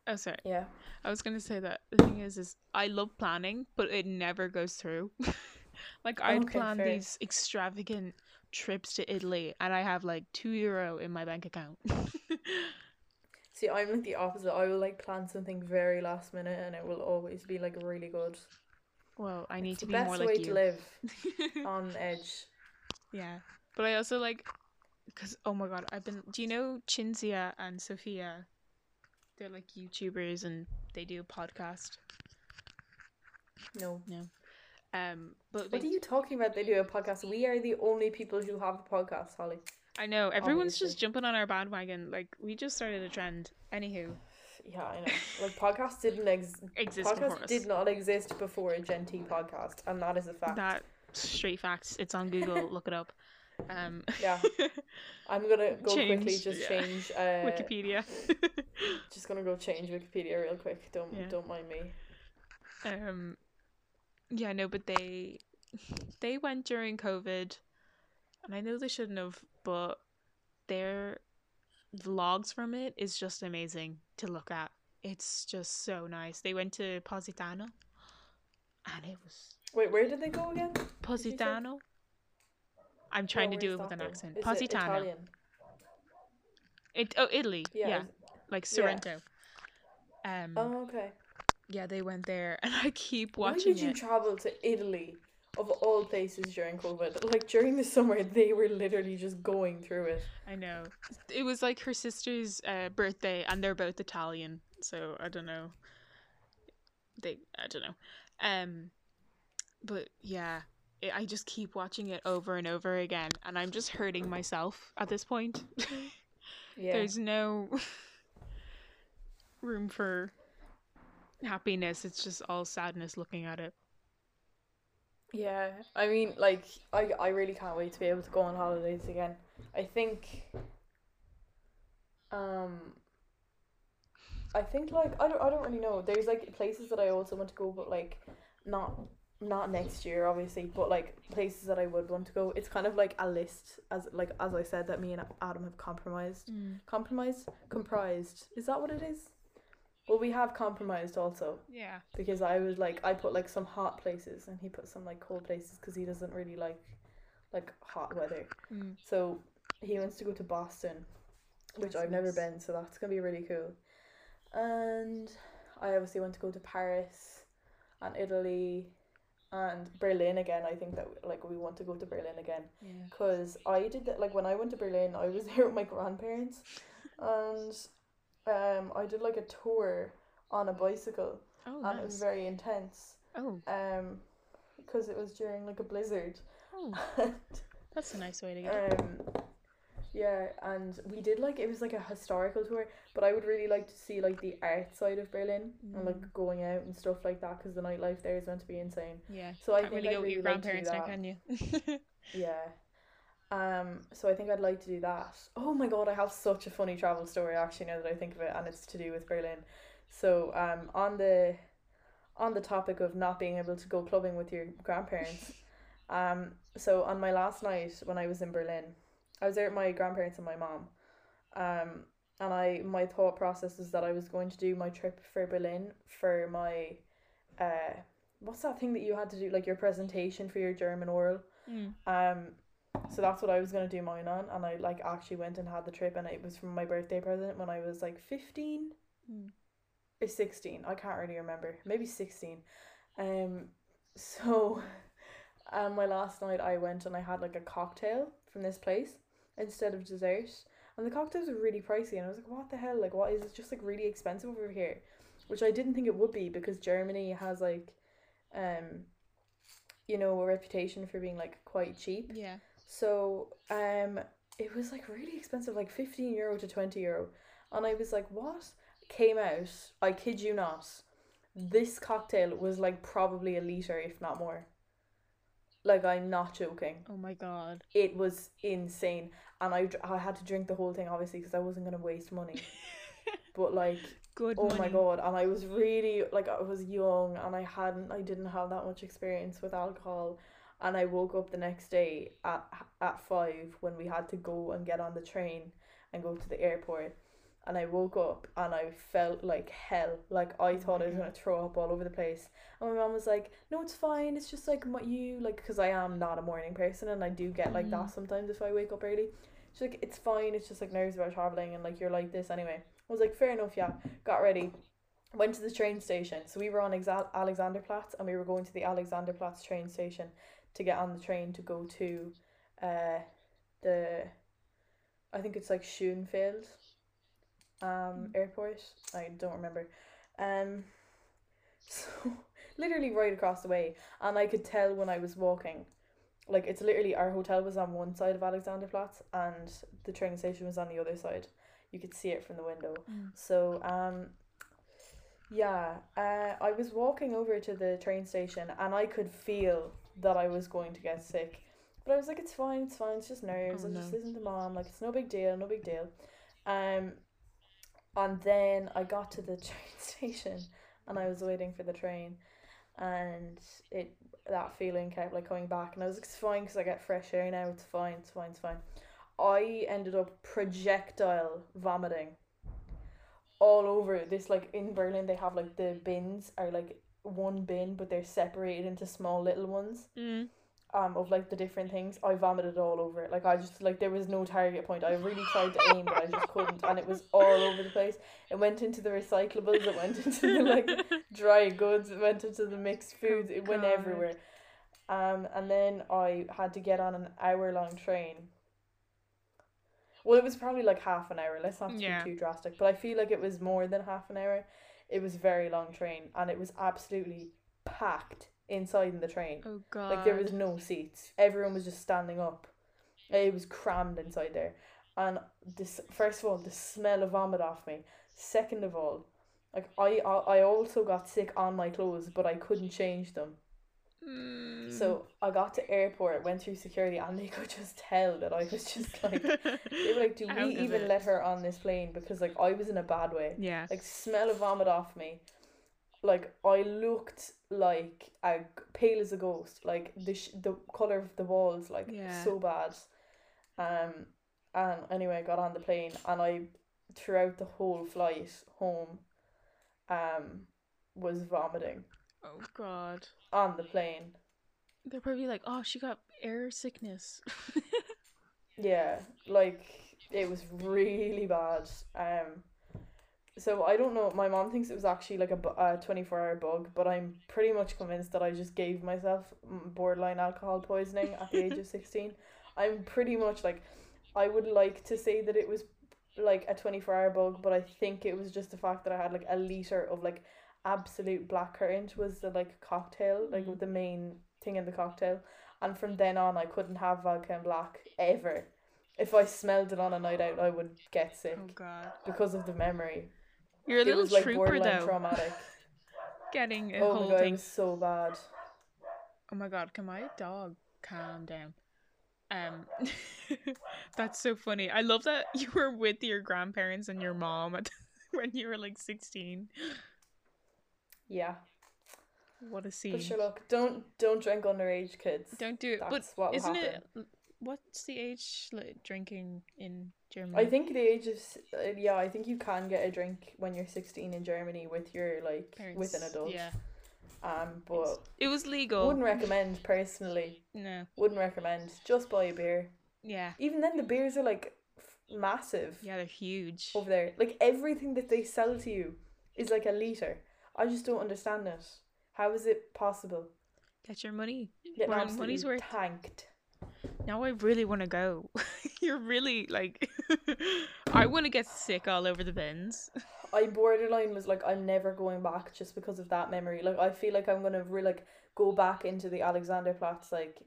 oh sorry. yeah I was gonna say that the thing is is I love planning, but it never goes through. like I'd Okay, plan fair. these extravagant trips to Italy and I have like two euro in my bank account. See, I'm like the opposite. I will like plan something very last minute, and it will always be like really good. well, I need It's to the be best more way like to you. live on edge. Yeah, but I also like because oh my god, I've been. Do you know Chinzia and Sophia? They're like YouTubers and they do a podcast. No. No. Um, but What like, are you talking about? They do a podcast. We are the only people who have a podcast, Holly. I know everyone's obviously. just jumping on our bandwagon. Like we just started a trend. Anywho, Yeah, I know. Like podcasts didn't ex- exist before podcasts us. did not exist before a Gen T podcast, and that is a fact. That straight facts. It's on Google. Look it up. Um, Yeah. I'm gonna go quickly, just yeah. change. Uh, Wikipedia. Just gonna go change Wikipedia real quick. Don't Yeah. don't mind me. um, yeah, no, but they they went during COVID, and I know they shouldn't have, but they're vlogs from it is just amazing to look at. It's just so nice. They went to Positano, and it was Wait, where did they go again? Positano. I'm trying Yeah, to do it with an accent. Is it Positano. Italian? It oh Italy. Yeah. Yeah, like yeah. Sorrento. Um. Oh, okay. Yeah, they went there, and I keep watching Why did you it. travel to Italy of all places during COVID? Like during the summer, they were literally just going through it. I know. It was like her sister's uh, birthday, and they're both Italian, so I don't know. They, I don't know. Um, but yeah, it, I just keep watching it over and over again, and I'm just hurting myself at this point. Yeah. There's no room for happiness. It's just all sadness looking at it. Yeah, I mean, like, I I really can't wait to be able to go on holidays again. I think, um, I think like I don't I don't really know. There's like places that I also want to go, but like not not next year, obviously, but like places that I would want to go. It's kind of like a list, as like as I said, that me and Adam have compromised, compromised, comprised. Is that what it is? Well, we have compromised also Yeah. because I was like I put like some hot places and he put some like cold places because he doesn't really like like hot weather. Mm. So he wants to go to Boston, which That's I've never been, so that's gonna be really cool. And I obviously want to go to Paris and Italy and Berlin again. I think that like we want to go to Berlin again Yeah. because I did that like when I went to Berlin, I was there with my grandparents, and um I did like a tour on a bicycle, Oh, and it was very intense. Oh, Um, because it was during like a blizzard. oh, that's a nice way to get it. um, yeah, and we did like it was like a historical tour, but I would really like to see like the art side of Berlin and Mm. like going out and stuff like that because the nightlife there is meant to be insane. Yeah. So I Can't think really I'd go with your really like to do grandparents now, that. can you? Yeah. Um, so I think I'd like to do that. Oh my god, I have such a funny travel story actually now that I think of it and it's to do with Berlin. So um on the on the topic of not being able to go clubbing with your grandparents, um so on my last night when I was in Berlin, I was there with my grandparents and my mom. Um and I my thought process is that I was going to do my trip for Berlin for my uh what's that thing that you had to do like your presentation for your German oral? Mm. Um, so that's what I was gonna do mine on, and I like actually went and had the trip, and it was from my birthday present when I was like fifteen Mm. or sixteen. I can't really remember. Maybe sixteen. Um, so, um, my last night I went and I had like a cocktail from this place instead of dessert, and the cocktails were really pricey, and I was like, what the hell? Like, what is it? Just like really expensive over here, which I didn't think it would be because Germany has like, um. You know, a reputation for being like quite cheap. Yeah. So um it was like really expensive, like fifteen euro to twenty euro. And I was like, What? Came out, I kid you not, this cocktail was like probably a litre, if not more. Like I'm not joking. Oh my god. It was insane. And I, I had to drink the whole thing obviously because I wasn't gonna waste money. but like Good oh money. my god and i was really like i was young and i hadn't i didn't have that much experience with alcohol and i woke up the next day at at five when we had to go and get on the train and go to the airport and i woke up and i felt like hell like i thought i was going to throw up all over the place. And my mom was like no it's fine it's just like what you like because i am not a morning person and i do get like that sometimes if i wake up early. She's like it's fine it's just like nerves about traveling and like you're like this anyway. I was like, fair enough, yeah. Got ready, went to the train station. So we were on Exa- Alexanderplatz and we were going to the Alexanderplatz train station to get on the train to go to uh, the, I think it's like Schoenfeld um, airport. I don't remember. Um, so literally right across the way. And I could tell when I was walking. Like it's literally our hotel was on one side of Alexanderplatz and the train station was on the other side. You could see it from the window. Mm. So um yeah, uh, I was walking over to the train station and I could feel that I was going to get sick. But I was like, it's fine, it's fine, it's just nerves. Oh, just no. listen to mom. Like, it's no big deal, no big deal. Um, and then I got to the train station and I was waiting for the train, and it that feeling kept like coming back, and I was like, it's fine because I get fresh air now. It's fine, it's fine, it's fine. I ended up projectile vomiting all over this like in Berlin they have like the bins are like one bin but they're separated into small little ones Mm. Um of like the different things. I vomited all over it. Like I just like there was no target point. I really tried to aim but I just couldn't and it was all over the place. It went into the recyclables, it went into the like dry goods, it went into the mixed foods, it went God. everywhere. Um and then I had to get on an hour long train. Well it was probably like half an hour, let's not Yeah. be too drastic. But I feel like it was more than half an hour. It was a very long train and it was absolutely packed inside in the train. Oh god. Like there was no seats. Everyone was just standing up. It was crammed inside there. And this first of all, the smell of vomit off me. Second of all, like I I I also got sick on my clothes, but I couldn't change them. Mm. So I got to airport, went through security, and they could just tell that I was just like they were like, "Do we even it. let her on this plane?" Because like I was in a bad way yeah. like smell of vomit off me like i looked like a pale as a ghost like the sh- the color of the walls like Yeah. so bad um and anyway i got on the plane and i throughout the whole flight home um was vomiting oh god. on the plane They're probably like, oh, she got air sickness. Yeah, like it was really bad. Um, so I don't know. My mom thinks it was actually like a, twenty four hour bug, but I'm pretty much convinced that I just gave myself mm, borderline alcohol poisoning at the age of sixteen. I'm pretty much like, I would like to say that it was like a twenty four hour bug, but I think it was just the fact that I had like a liter of like absolute black currant was the like cocktail, like Mhm. the main thing in the cocktail. And from then on, I couldn't have vodka and black ever. If I smelled it on a night out, I would get sick oh because of the memory. You're a it little was like trooper though. traumatic. Getting a oh whole my god, it thing. was so bad. Oh my god, can my dog calm down? Um that's so funny. I love that you were with your grandparents and your mom at when you were like 16. Yeah, What a scene. but sure, look, don't don't drink underage kids. Don't do it. That's but isn't happen. it what's the age like drinking in Germany? I think the age of s- uh, yeah, I think you can get a drink when you're sixteen in Germany with your like Parents, with an adult. Yeah. Um, but It was legal. wouldn't recommend personally. no. Wouldn't recommend. Just buy a beer. Yeah. Even then, the beers are like f- massive. Yeah, they're huge. over there. Like everything that they sell to you is like a liter. I just don't understand it. How is it possible? Get your money. Absolutely money's worth. tanked. Now I really want to go. You're really like I want to get sick all over the bins. I borderline was like, I'm never going back just because of that memory. Like I feel like I'm gonna re- like go back into the Alexanderplatz like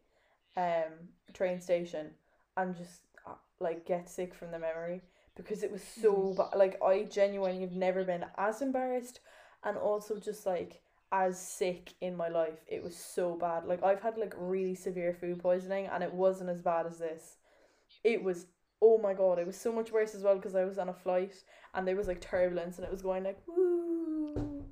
um train station and just uh, like get sick from the memory because it was so bad. Like I genuinely have never been as embarrassed and also just like as sick in my life. It was so bad. Like I've had like really severe food poisoning and it wasn't as bad as this. It was oh my god, it was so much worse as well because I was on a flight and there was like turbulence and it was going like woo.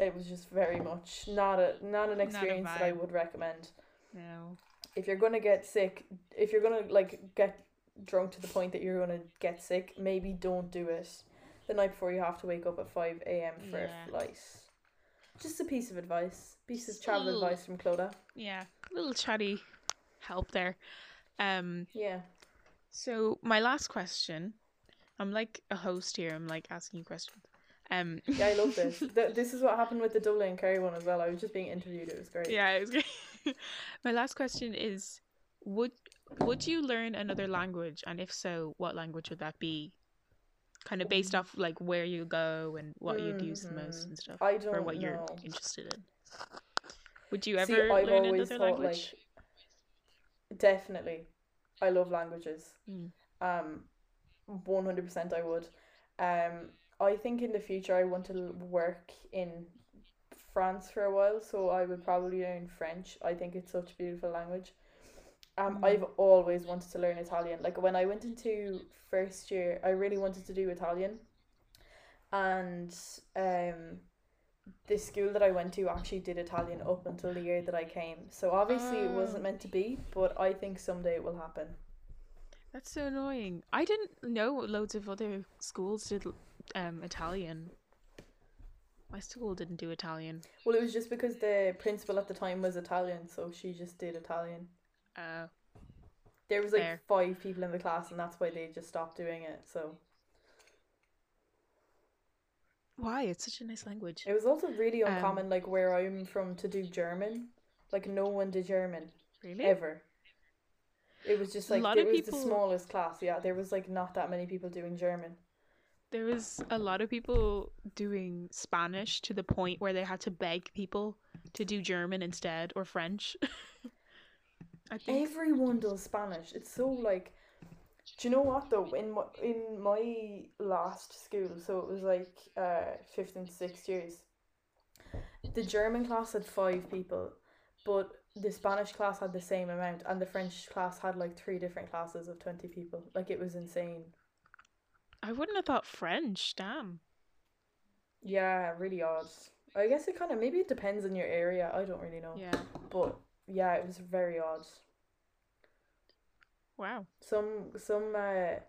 It was just very much not a not an Not experience that I would recommend. No. If you're gonna get sick, if you're gonna like get drunk to the point that you're gonna get sick, maybe don't do it the night before you have to wake up at five a.m. for Yeah. a flight. Just a piece of advice, piece of travel little- advice from Clodagh. Yeah. A little chatty help there. Um Yeah. so my last question. I'm like a host here. I'm like asking you questions. Um Yeah, I love this. Th- this is what happened with the Dublin and Kerry one as well. I was just being interviewed. It was great. Yeah, it was great. My last question is would would you learn another language and if so, what language would that be? Kind of based off like where you go and what you'd use the most and stuff. I don't or what you're interested in. Would you ever See, I've learn always another thought language? like definitely, I love languages. Mm. Um, one hundred percent, I would. Um, I think in the future I want to work in France for a while, so I would probably learn French. I think it's such a beautiful language. Um, Mm. I've always wanted to learn Italian. Like when I went into first year, I really wanted to do Italian, and um, the school that I went to actually did Italian up until the year that I came. So obviously it Oh. wasn't meant to be, but I think someday it will happen. That's so annoying. I didn't know loads of other schools did um Italian. My school didn't do Italian. Well, it was just because the principal at the time was Italian, so she just did Italian. Uh, There was like Fair. five people in the class, and that's why they just stopped doing it. So why? It's such a nice language. it was also really Um, uncommon, like where I'm from, to do German. Like no one did German Really? ever. It was just A like lot it of was people- the smallest class. Yeah, there was like not that many people doing German. There was a lot of people doing Spanish to the point where they had to beg people to do German instead or French. I think Everyone does Spanish. It's so like, do you know what though? In my in my last school, so it was like uh fifth and sixth years. The German class had five people, but the Spanish class had the same amount, and the French class had like three different classes of twenty people. Like it was insane. I wouldn't have thought French. Damn. Yeah, really odd. I guess it kind of maybe it depends on your area. I don't really know, Yeah. but yeah, it was very odd. Wow. Some some uh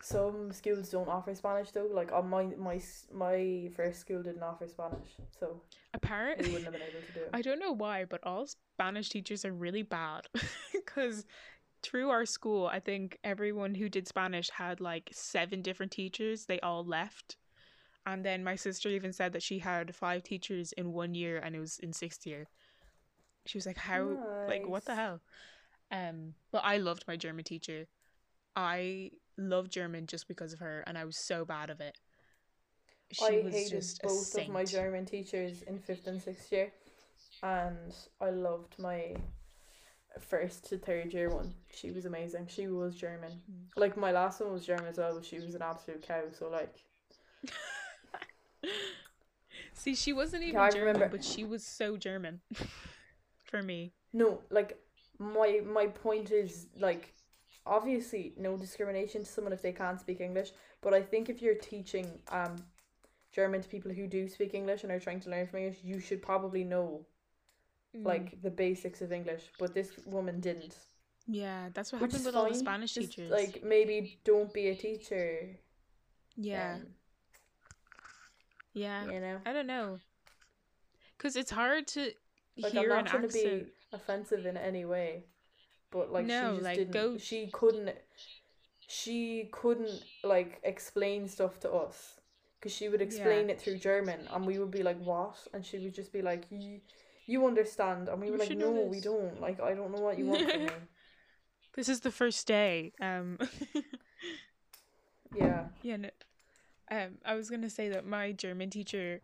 some schools don't offer Spanish though. Like on my my my first school didn't offer Spanish, so apparently we wouldn't have been able to do it. I don't know why, but all Spanish teachers are really bad because through our school, I think everyone who did Spanish had like seven different teachers. They all left. And then my sister even said that she had five teachers in one year and it was in sixth year. She was like, How like what the hell? Um but I loved my German teacher. I loved German just because of her and I was so bad of it. She I was hated just both of my. German teachers in fifth and sixth year, and I loved my first to third year one. She was amazing. She was German. Mm. Like my last one was German as well, but she was an absolute cow. So like, See, she wasn't even I German, but she was so German for me. no, like my my point is like obviously no discrimination to someone if they can't speak English, but I think if you're teaching um German to people who do speak English and are trying to learn from English, you should probably know Mm. like the basics of English. But this woman didn't. yeah, that's what Which happened with all the Spanish Just, teachers. Like maybe don't be a teacher. yeah, then, yeah. you know. I don't know, because it's hard to Like hear I'm an not trying to be offensive in any way, but like No, she just like, didn't. go- She couldn't. She couldn't like explain stuff to us because she would explain it through German, and we would be like, "What?" And she would just be like, "You, you understand?" And we You were like, should know "No, we don't. Like, I don't know what you want from me." This is the first day. Um, Yeah. yeah. No, um, I was gonna say that my German teacher,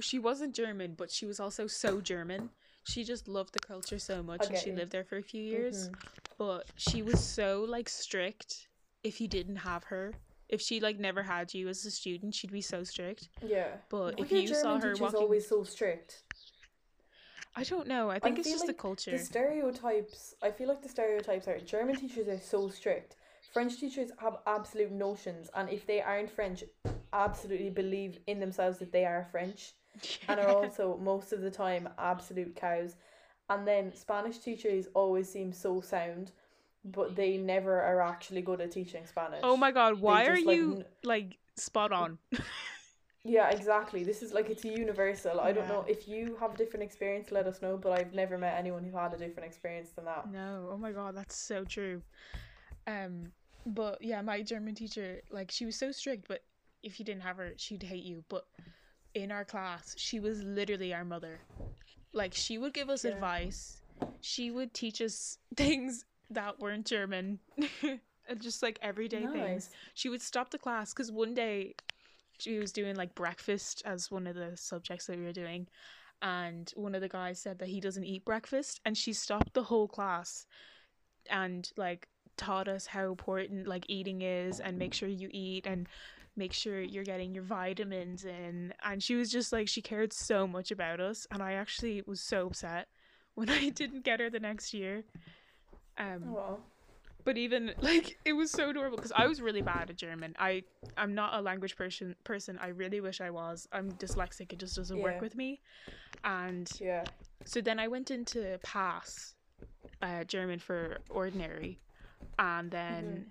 she wasn't German, but she was also so German. She just loved the culture so much, I and she lived there for a few years. Mhm. but she was so like strict if you didn't have her if she like never had you as a student she'd be so strict Yeah. but Why if you saw her walking always so strict? i don't know i think it's feel just the culture The stereotypes. I feel like the stereotypes are German teachers are so strict. French teachers have absolute notions, and if they aren't French, absolutely believe in themselves that they are French, and are also most of the time absolute cows. And then Spanish teachers always seem so sound, but they never are actually good at teaching Spanish. oh my god why are like, you n- like spot on Yeah, exactly. This is like it's universal. I don't know if you have a different experience. Let us know. But I've never met anyone who had a different experience than that. no oh my god that's so true um but yeah my german teacher like she was so strict but if you didn't have her she'd hate you. But in our class she was literally our mother. Like she would give us Yeah. advice. She would teach us things that weren't german. And just like everyday things. She would stop the class because one day she was doing like breakfast as one of the subjects that we were doing. And one of the guys said that he doesn't eat breakfast and she stopped the whole class. And like taught us how important like eating is and make sure you eat and make sure you're getting your vitamins in and she was just like she cared so much about us and i actually was so upset when i didn't get her the next year um Well, but even like it was so adorable because I was really bad at German. I I'm not a language person person. I really wish I was. I'm dyslexic. It just doesn't Yeah. work with me. And yeah. so then I went into pass uh, German for ordinary, And then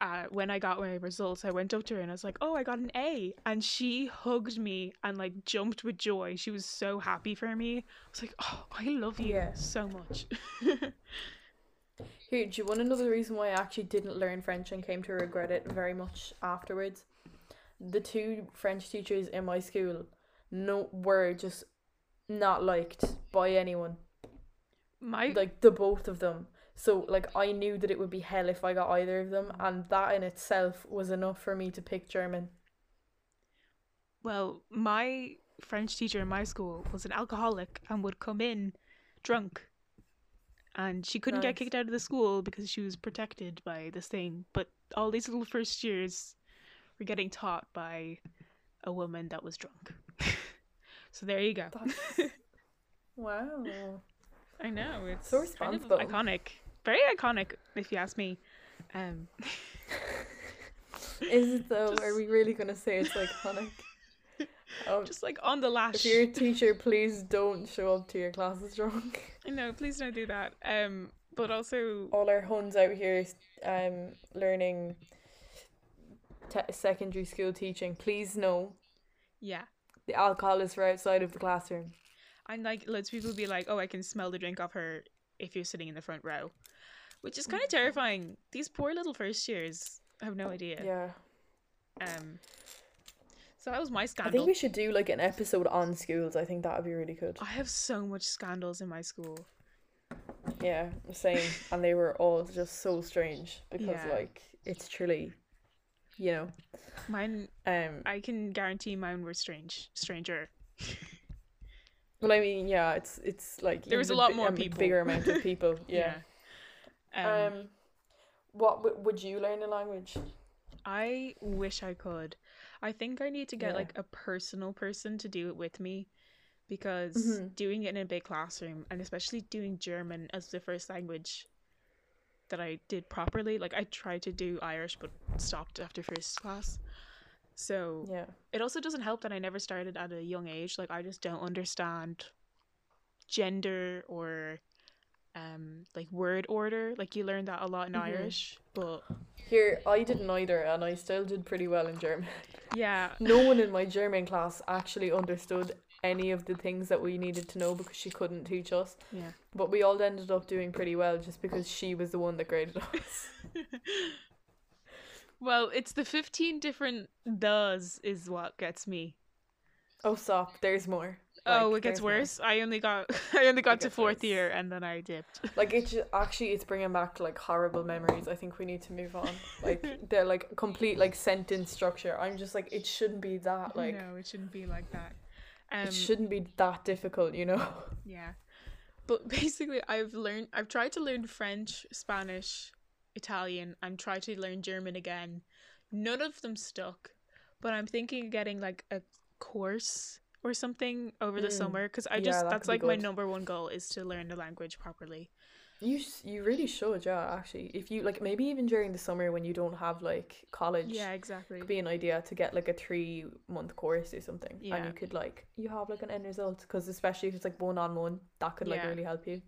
uh, when I got my results, I went up to her and I was like, "Oh, I got an A," and she hugged me and like jumped with joy. She was so happy for me. I was like, "Oh, I love you Yeah. so much." Here, do you want the reason why I actually didn't learn French and came to regret it very much afterwards? The two French teachers in my school no were just not liked by anyone. my Like the both of them. So like I knew that it would be hell if I got either of them and that in itself was enough for me to pick German. well, my French teacher in my school was an alcoholic and would come in drunk. And she couldn't get kicked out of the school because she was protected by this thing. But all these little first years were getting taught by a woman that was drunk. so there you go. Wow. I know it's So kind of responsible. iconic, very iconic, if you ask me. Um, Is it though? Just- Are we really gonna say it's iconic? Um, just like on the lash. if you're a teacher, please don't show up to your classes drunk. I know, please don't do that. Um, but also, All our Huns out here, um, learning te- secondary school teaching. Please know yeah, the alcohol is for outside of the classroom. and like loads of people be like, "Oh, I can smell the drink off her if you're sitting in the front row," which is kind of terrifying. These poor little first years have no idea. Yeah. Um, so that was my scandal. I think we should do like an episode on schools. I think that would be really good. I have so much scandals in my school. Yeah, same. and they were all just so strange because Yeah. like it's truly, you know, Mine, um. I can guarantee mine were strange, stranger. Well, I mean, yeah, it's it's like There was a lot more people. bigger amount of people. Yeah. Yeah. Um, Um, what w- would you learn a language? I wish I could. I think I need to get Yeah. like a personal person to do it with me because Mhm. doing it in a big classroom and especially doing German as the first language that I did properly, like I tried to do Irish but stopped after first class. So Yeah. it also doesn't help that I never started at a young age. Like I just don't understand gender or um like word order. Like you learn that a lot in Mhm. Irish, but Here, I didn't either, and I still did pretty well in German. yeah, No one in my German class actually understood any of the things that we needed to know because she couldn't teach us. yeah. But we all ended up doing pretty well just because she was the one that graded us. well, it's the 15 different does is what gets me. oh, stop! There's more. Oh, Like, it gets worse. I only got I only got to fourth worse. year and then I dipped. Like it's ju- actually, it's bringing back like horrible memories. I think we need to move on. Like they're like complete like sentence structure. I'm just like it shouldn't be that like no, it shouldn't be like that. Um, it shouldn't be that difficult, you know. Yeah. But basically, I've learned, I've tried to learn French, Spanish, Italian, and tried to learn German again. None of them stuck. But I'm thinking of getting like a course or something over the Mm. summer because I Yeah, just, that that's like my number one goal is to learn the language properly. You you really should, yeah. Actually, if you like, maybe even during the summer when you don't have like college, Yeah, exactly. could be an idea to get like a three month course or something, yeah. and you could like you have like an end result because especially if it's like one on one, that could like Yeah. really help you.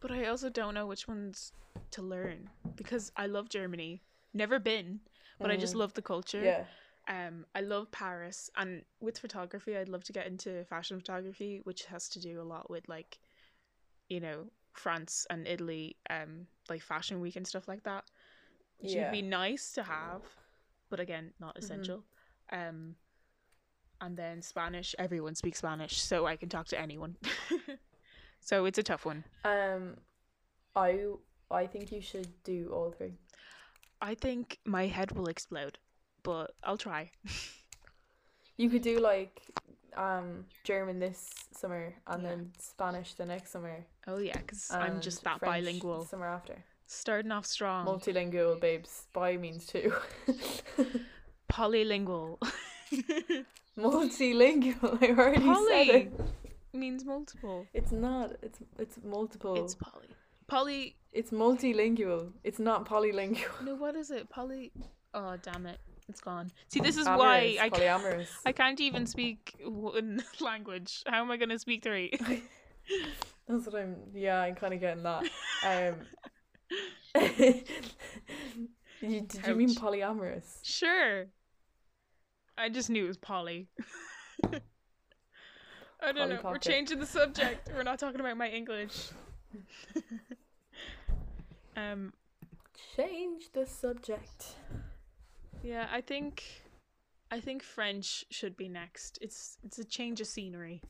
But I also don't know which ones to learn because I love Germany. Never been, but I just Mm. love the culture. Yeah, Um, I love Paris, and with photography, I'd love to get into fashion photography, which has to do a lot with like, you know, France and Italy, um, like Fashion Week and stuff like that, which Yeah. would be nice to have, but again, not Mhm. essential. Um, and then Spanish, everyone speaks Spanish, so I can talk to anyone. so it's a tough one. um, I I think you should do all three. I think my head will explode, but I'll try. You could do like um German this summer and Yeah. then Spanish the next summer. Oh yeah, because I'm just that French bilingual. summer after. Starting off strong. Multilingual, babes. Bi means two. Polylingual. Multilingual. I already said Poly it. means multiple. It's not. It's it's multiple. It's poly. Poly. It's multilingual. It's not polylingual. No, what is it? Poly. Oh damn it! It's gone. See, this is why Amorous, I ca- polyamorous. I can't even speak one language. How am I gonna speak three? That's what I'm. Yeah, I'm kind of getting that. Um. you, did you mean polyamorous? Sure. I just knew it was Polly. I don't Polly know. We're changing the subject. We're not talking about my English. um. Change the subject. Yeah, I think. I think French should be next. It's it's a change of scenery.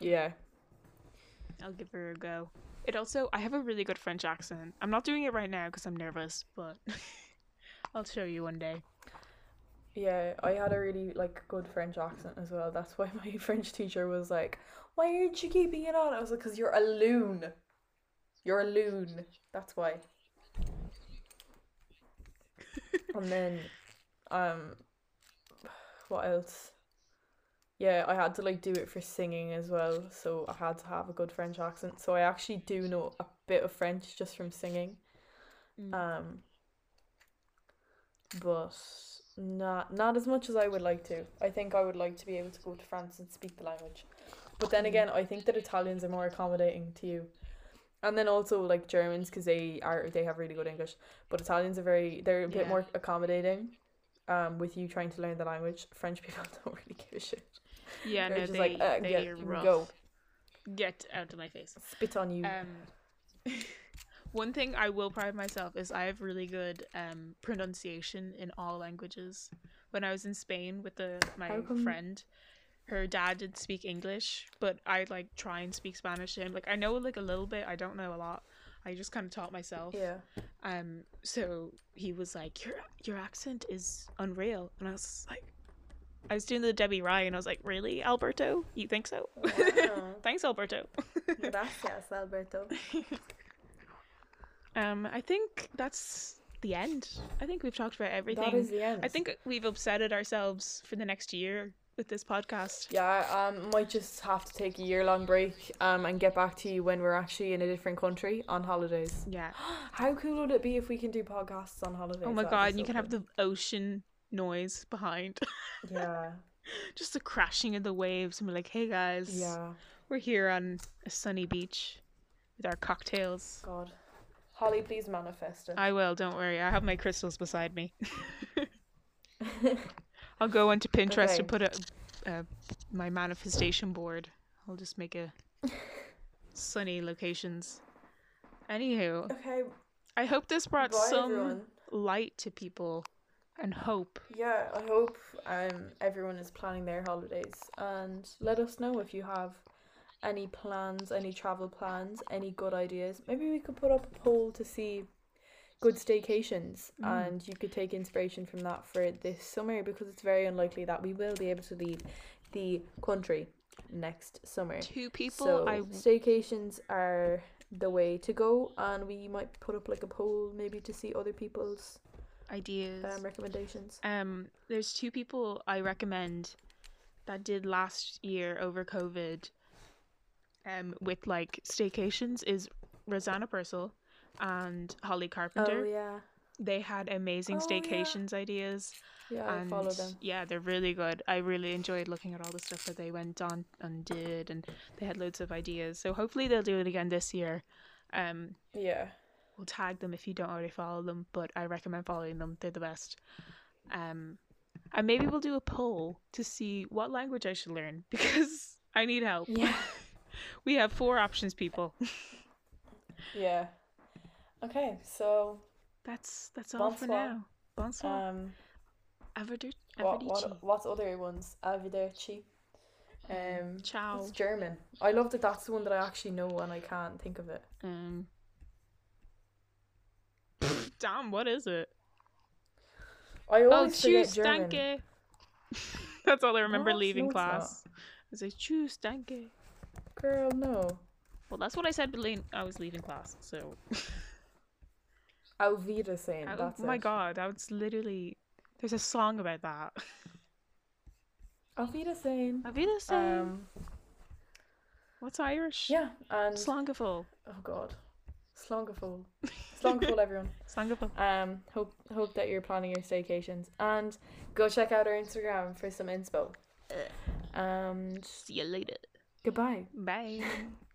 Yeah. I'll give her a go. It also, I have a really good French accent. I'm not doing it right now because I'm nervous, but I'll show you one day. Yeah, I had a really like good French accent as well. That's why my French teacher was like, "Why aren't you keeping it on?" I was like, "Cause you're a loon. You're a loon. That's why." and then, um, what else? Yeah, I had to like do it for singing as well, so I had to have a good French accent. So I actually do know a bit of French just from singing. Mm. Um, but not not as much as I would like to. I think I would like to be able to go to France and speak the language. But then Mm. again, I think that Italians are more accommodating to you. And then also like Germans because they are they have really good English, but Italians are very they're a bit Yeah. more accommodating. Um, with you trying to learn the language, French people don't really give a shit. yeah, They're no, just they, like, uh, they yeah, are rough. go Get out of my face. spit on you. Um, one thing I will pride myself is I have really good um pronunciation in all languages. When I was in Spain with the my friend, her dad did speak English, but I like try and speak Spanish to him. Like I know like a little bit, I don't know a lot. I just kind of taught myself. yeah. Um, so he was like, "Your your accent is unreal," and I was like, I was doing the Debbie Ryan. and I was like, "Really, Alberto? You think so?" Wow. Thanks, Alberto. Gracias, Alberto. Um, I think that's the end. I think we've talked about everything. That is the end. I think we've upsetted ourselves for the next year with this podcast. Yeah, um, might just have to take a year long break um, and get back to you when we're actually in a different country on holidays. Yeah. How cool would it be if we can do podcasts on holidays? Oh my That'd god, and you can have the ocean noise behind. Yeah, Just the crashing of the waves and be like, hey guys, yeah. we're here on a sunny beach with our cocktails. God. Holly, please manifest it. I will, don't worry. I have my crystals beside me. I'll go onto Pinterest Okay. and put a, a my manifestation board. I'll just make a sunny locations. Anywho, okay, I hope this brought bye some everyone. light to people and hope. Yeah, I hope um everyone is planning their holidays and let us know if you have any plans, any travel plans, any good ideas. Maybe we could put up a poll to see good staycations Mm. and you could take inspiration from that for this summer because it's very unlikely that we will be able to leave the country next summer. Two people so I staycations are the way to go and we might put up like a poll maybe to see other people's ideas. um, recommendations. Um, there's two people I recommend that did last year over COVID. Um, with like staycations is Rosanna Purcell and Holly Carpenter. Oh yeah. They had amazing Oh, yeah. staycations ideas. Yeah, I follow them. yeah, they're really good. I really enjoyed looking at all the stuff that they went on and did, and they had loads of ideas. So hopefully they'll do it again this year. Um, Yeah. we'll tag them if you don't already follow them, but I recommend following them. They're the best. Um, and maybe we'll do a poll to see what language I should learn because I need help. Yeah. We have four options, people. Yeah. Okay, so That's that's all for now. Bonsoir. um Arrivederci. what what what's other ones? Arrivederci. Um Ciao. it's German. I love that that's the one that I actually know and I can't think of it. Um. Damn, what is it? I Oh, always tschüss, German. danke. That's all I remember leaving No, not. class. I say tschüss, danke. Girl, no. Well, that's what I said when I was leaving class. So, Auf Wiedersehen. oh That's my it. god, that was literally. There's a song about that. Auf Wiedersehen. Auf Wiedersehen. Um What's Irish? yeah, and Slongaful. oh god. Slongaful. Slongaful everyone. Slongaful. Um hope hope that you're planning your staycations and go check out our Instagram for some inspo. Um See you later. goodbye. Bye.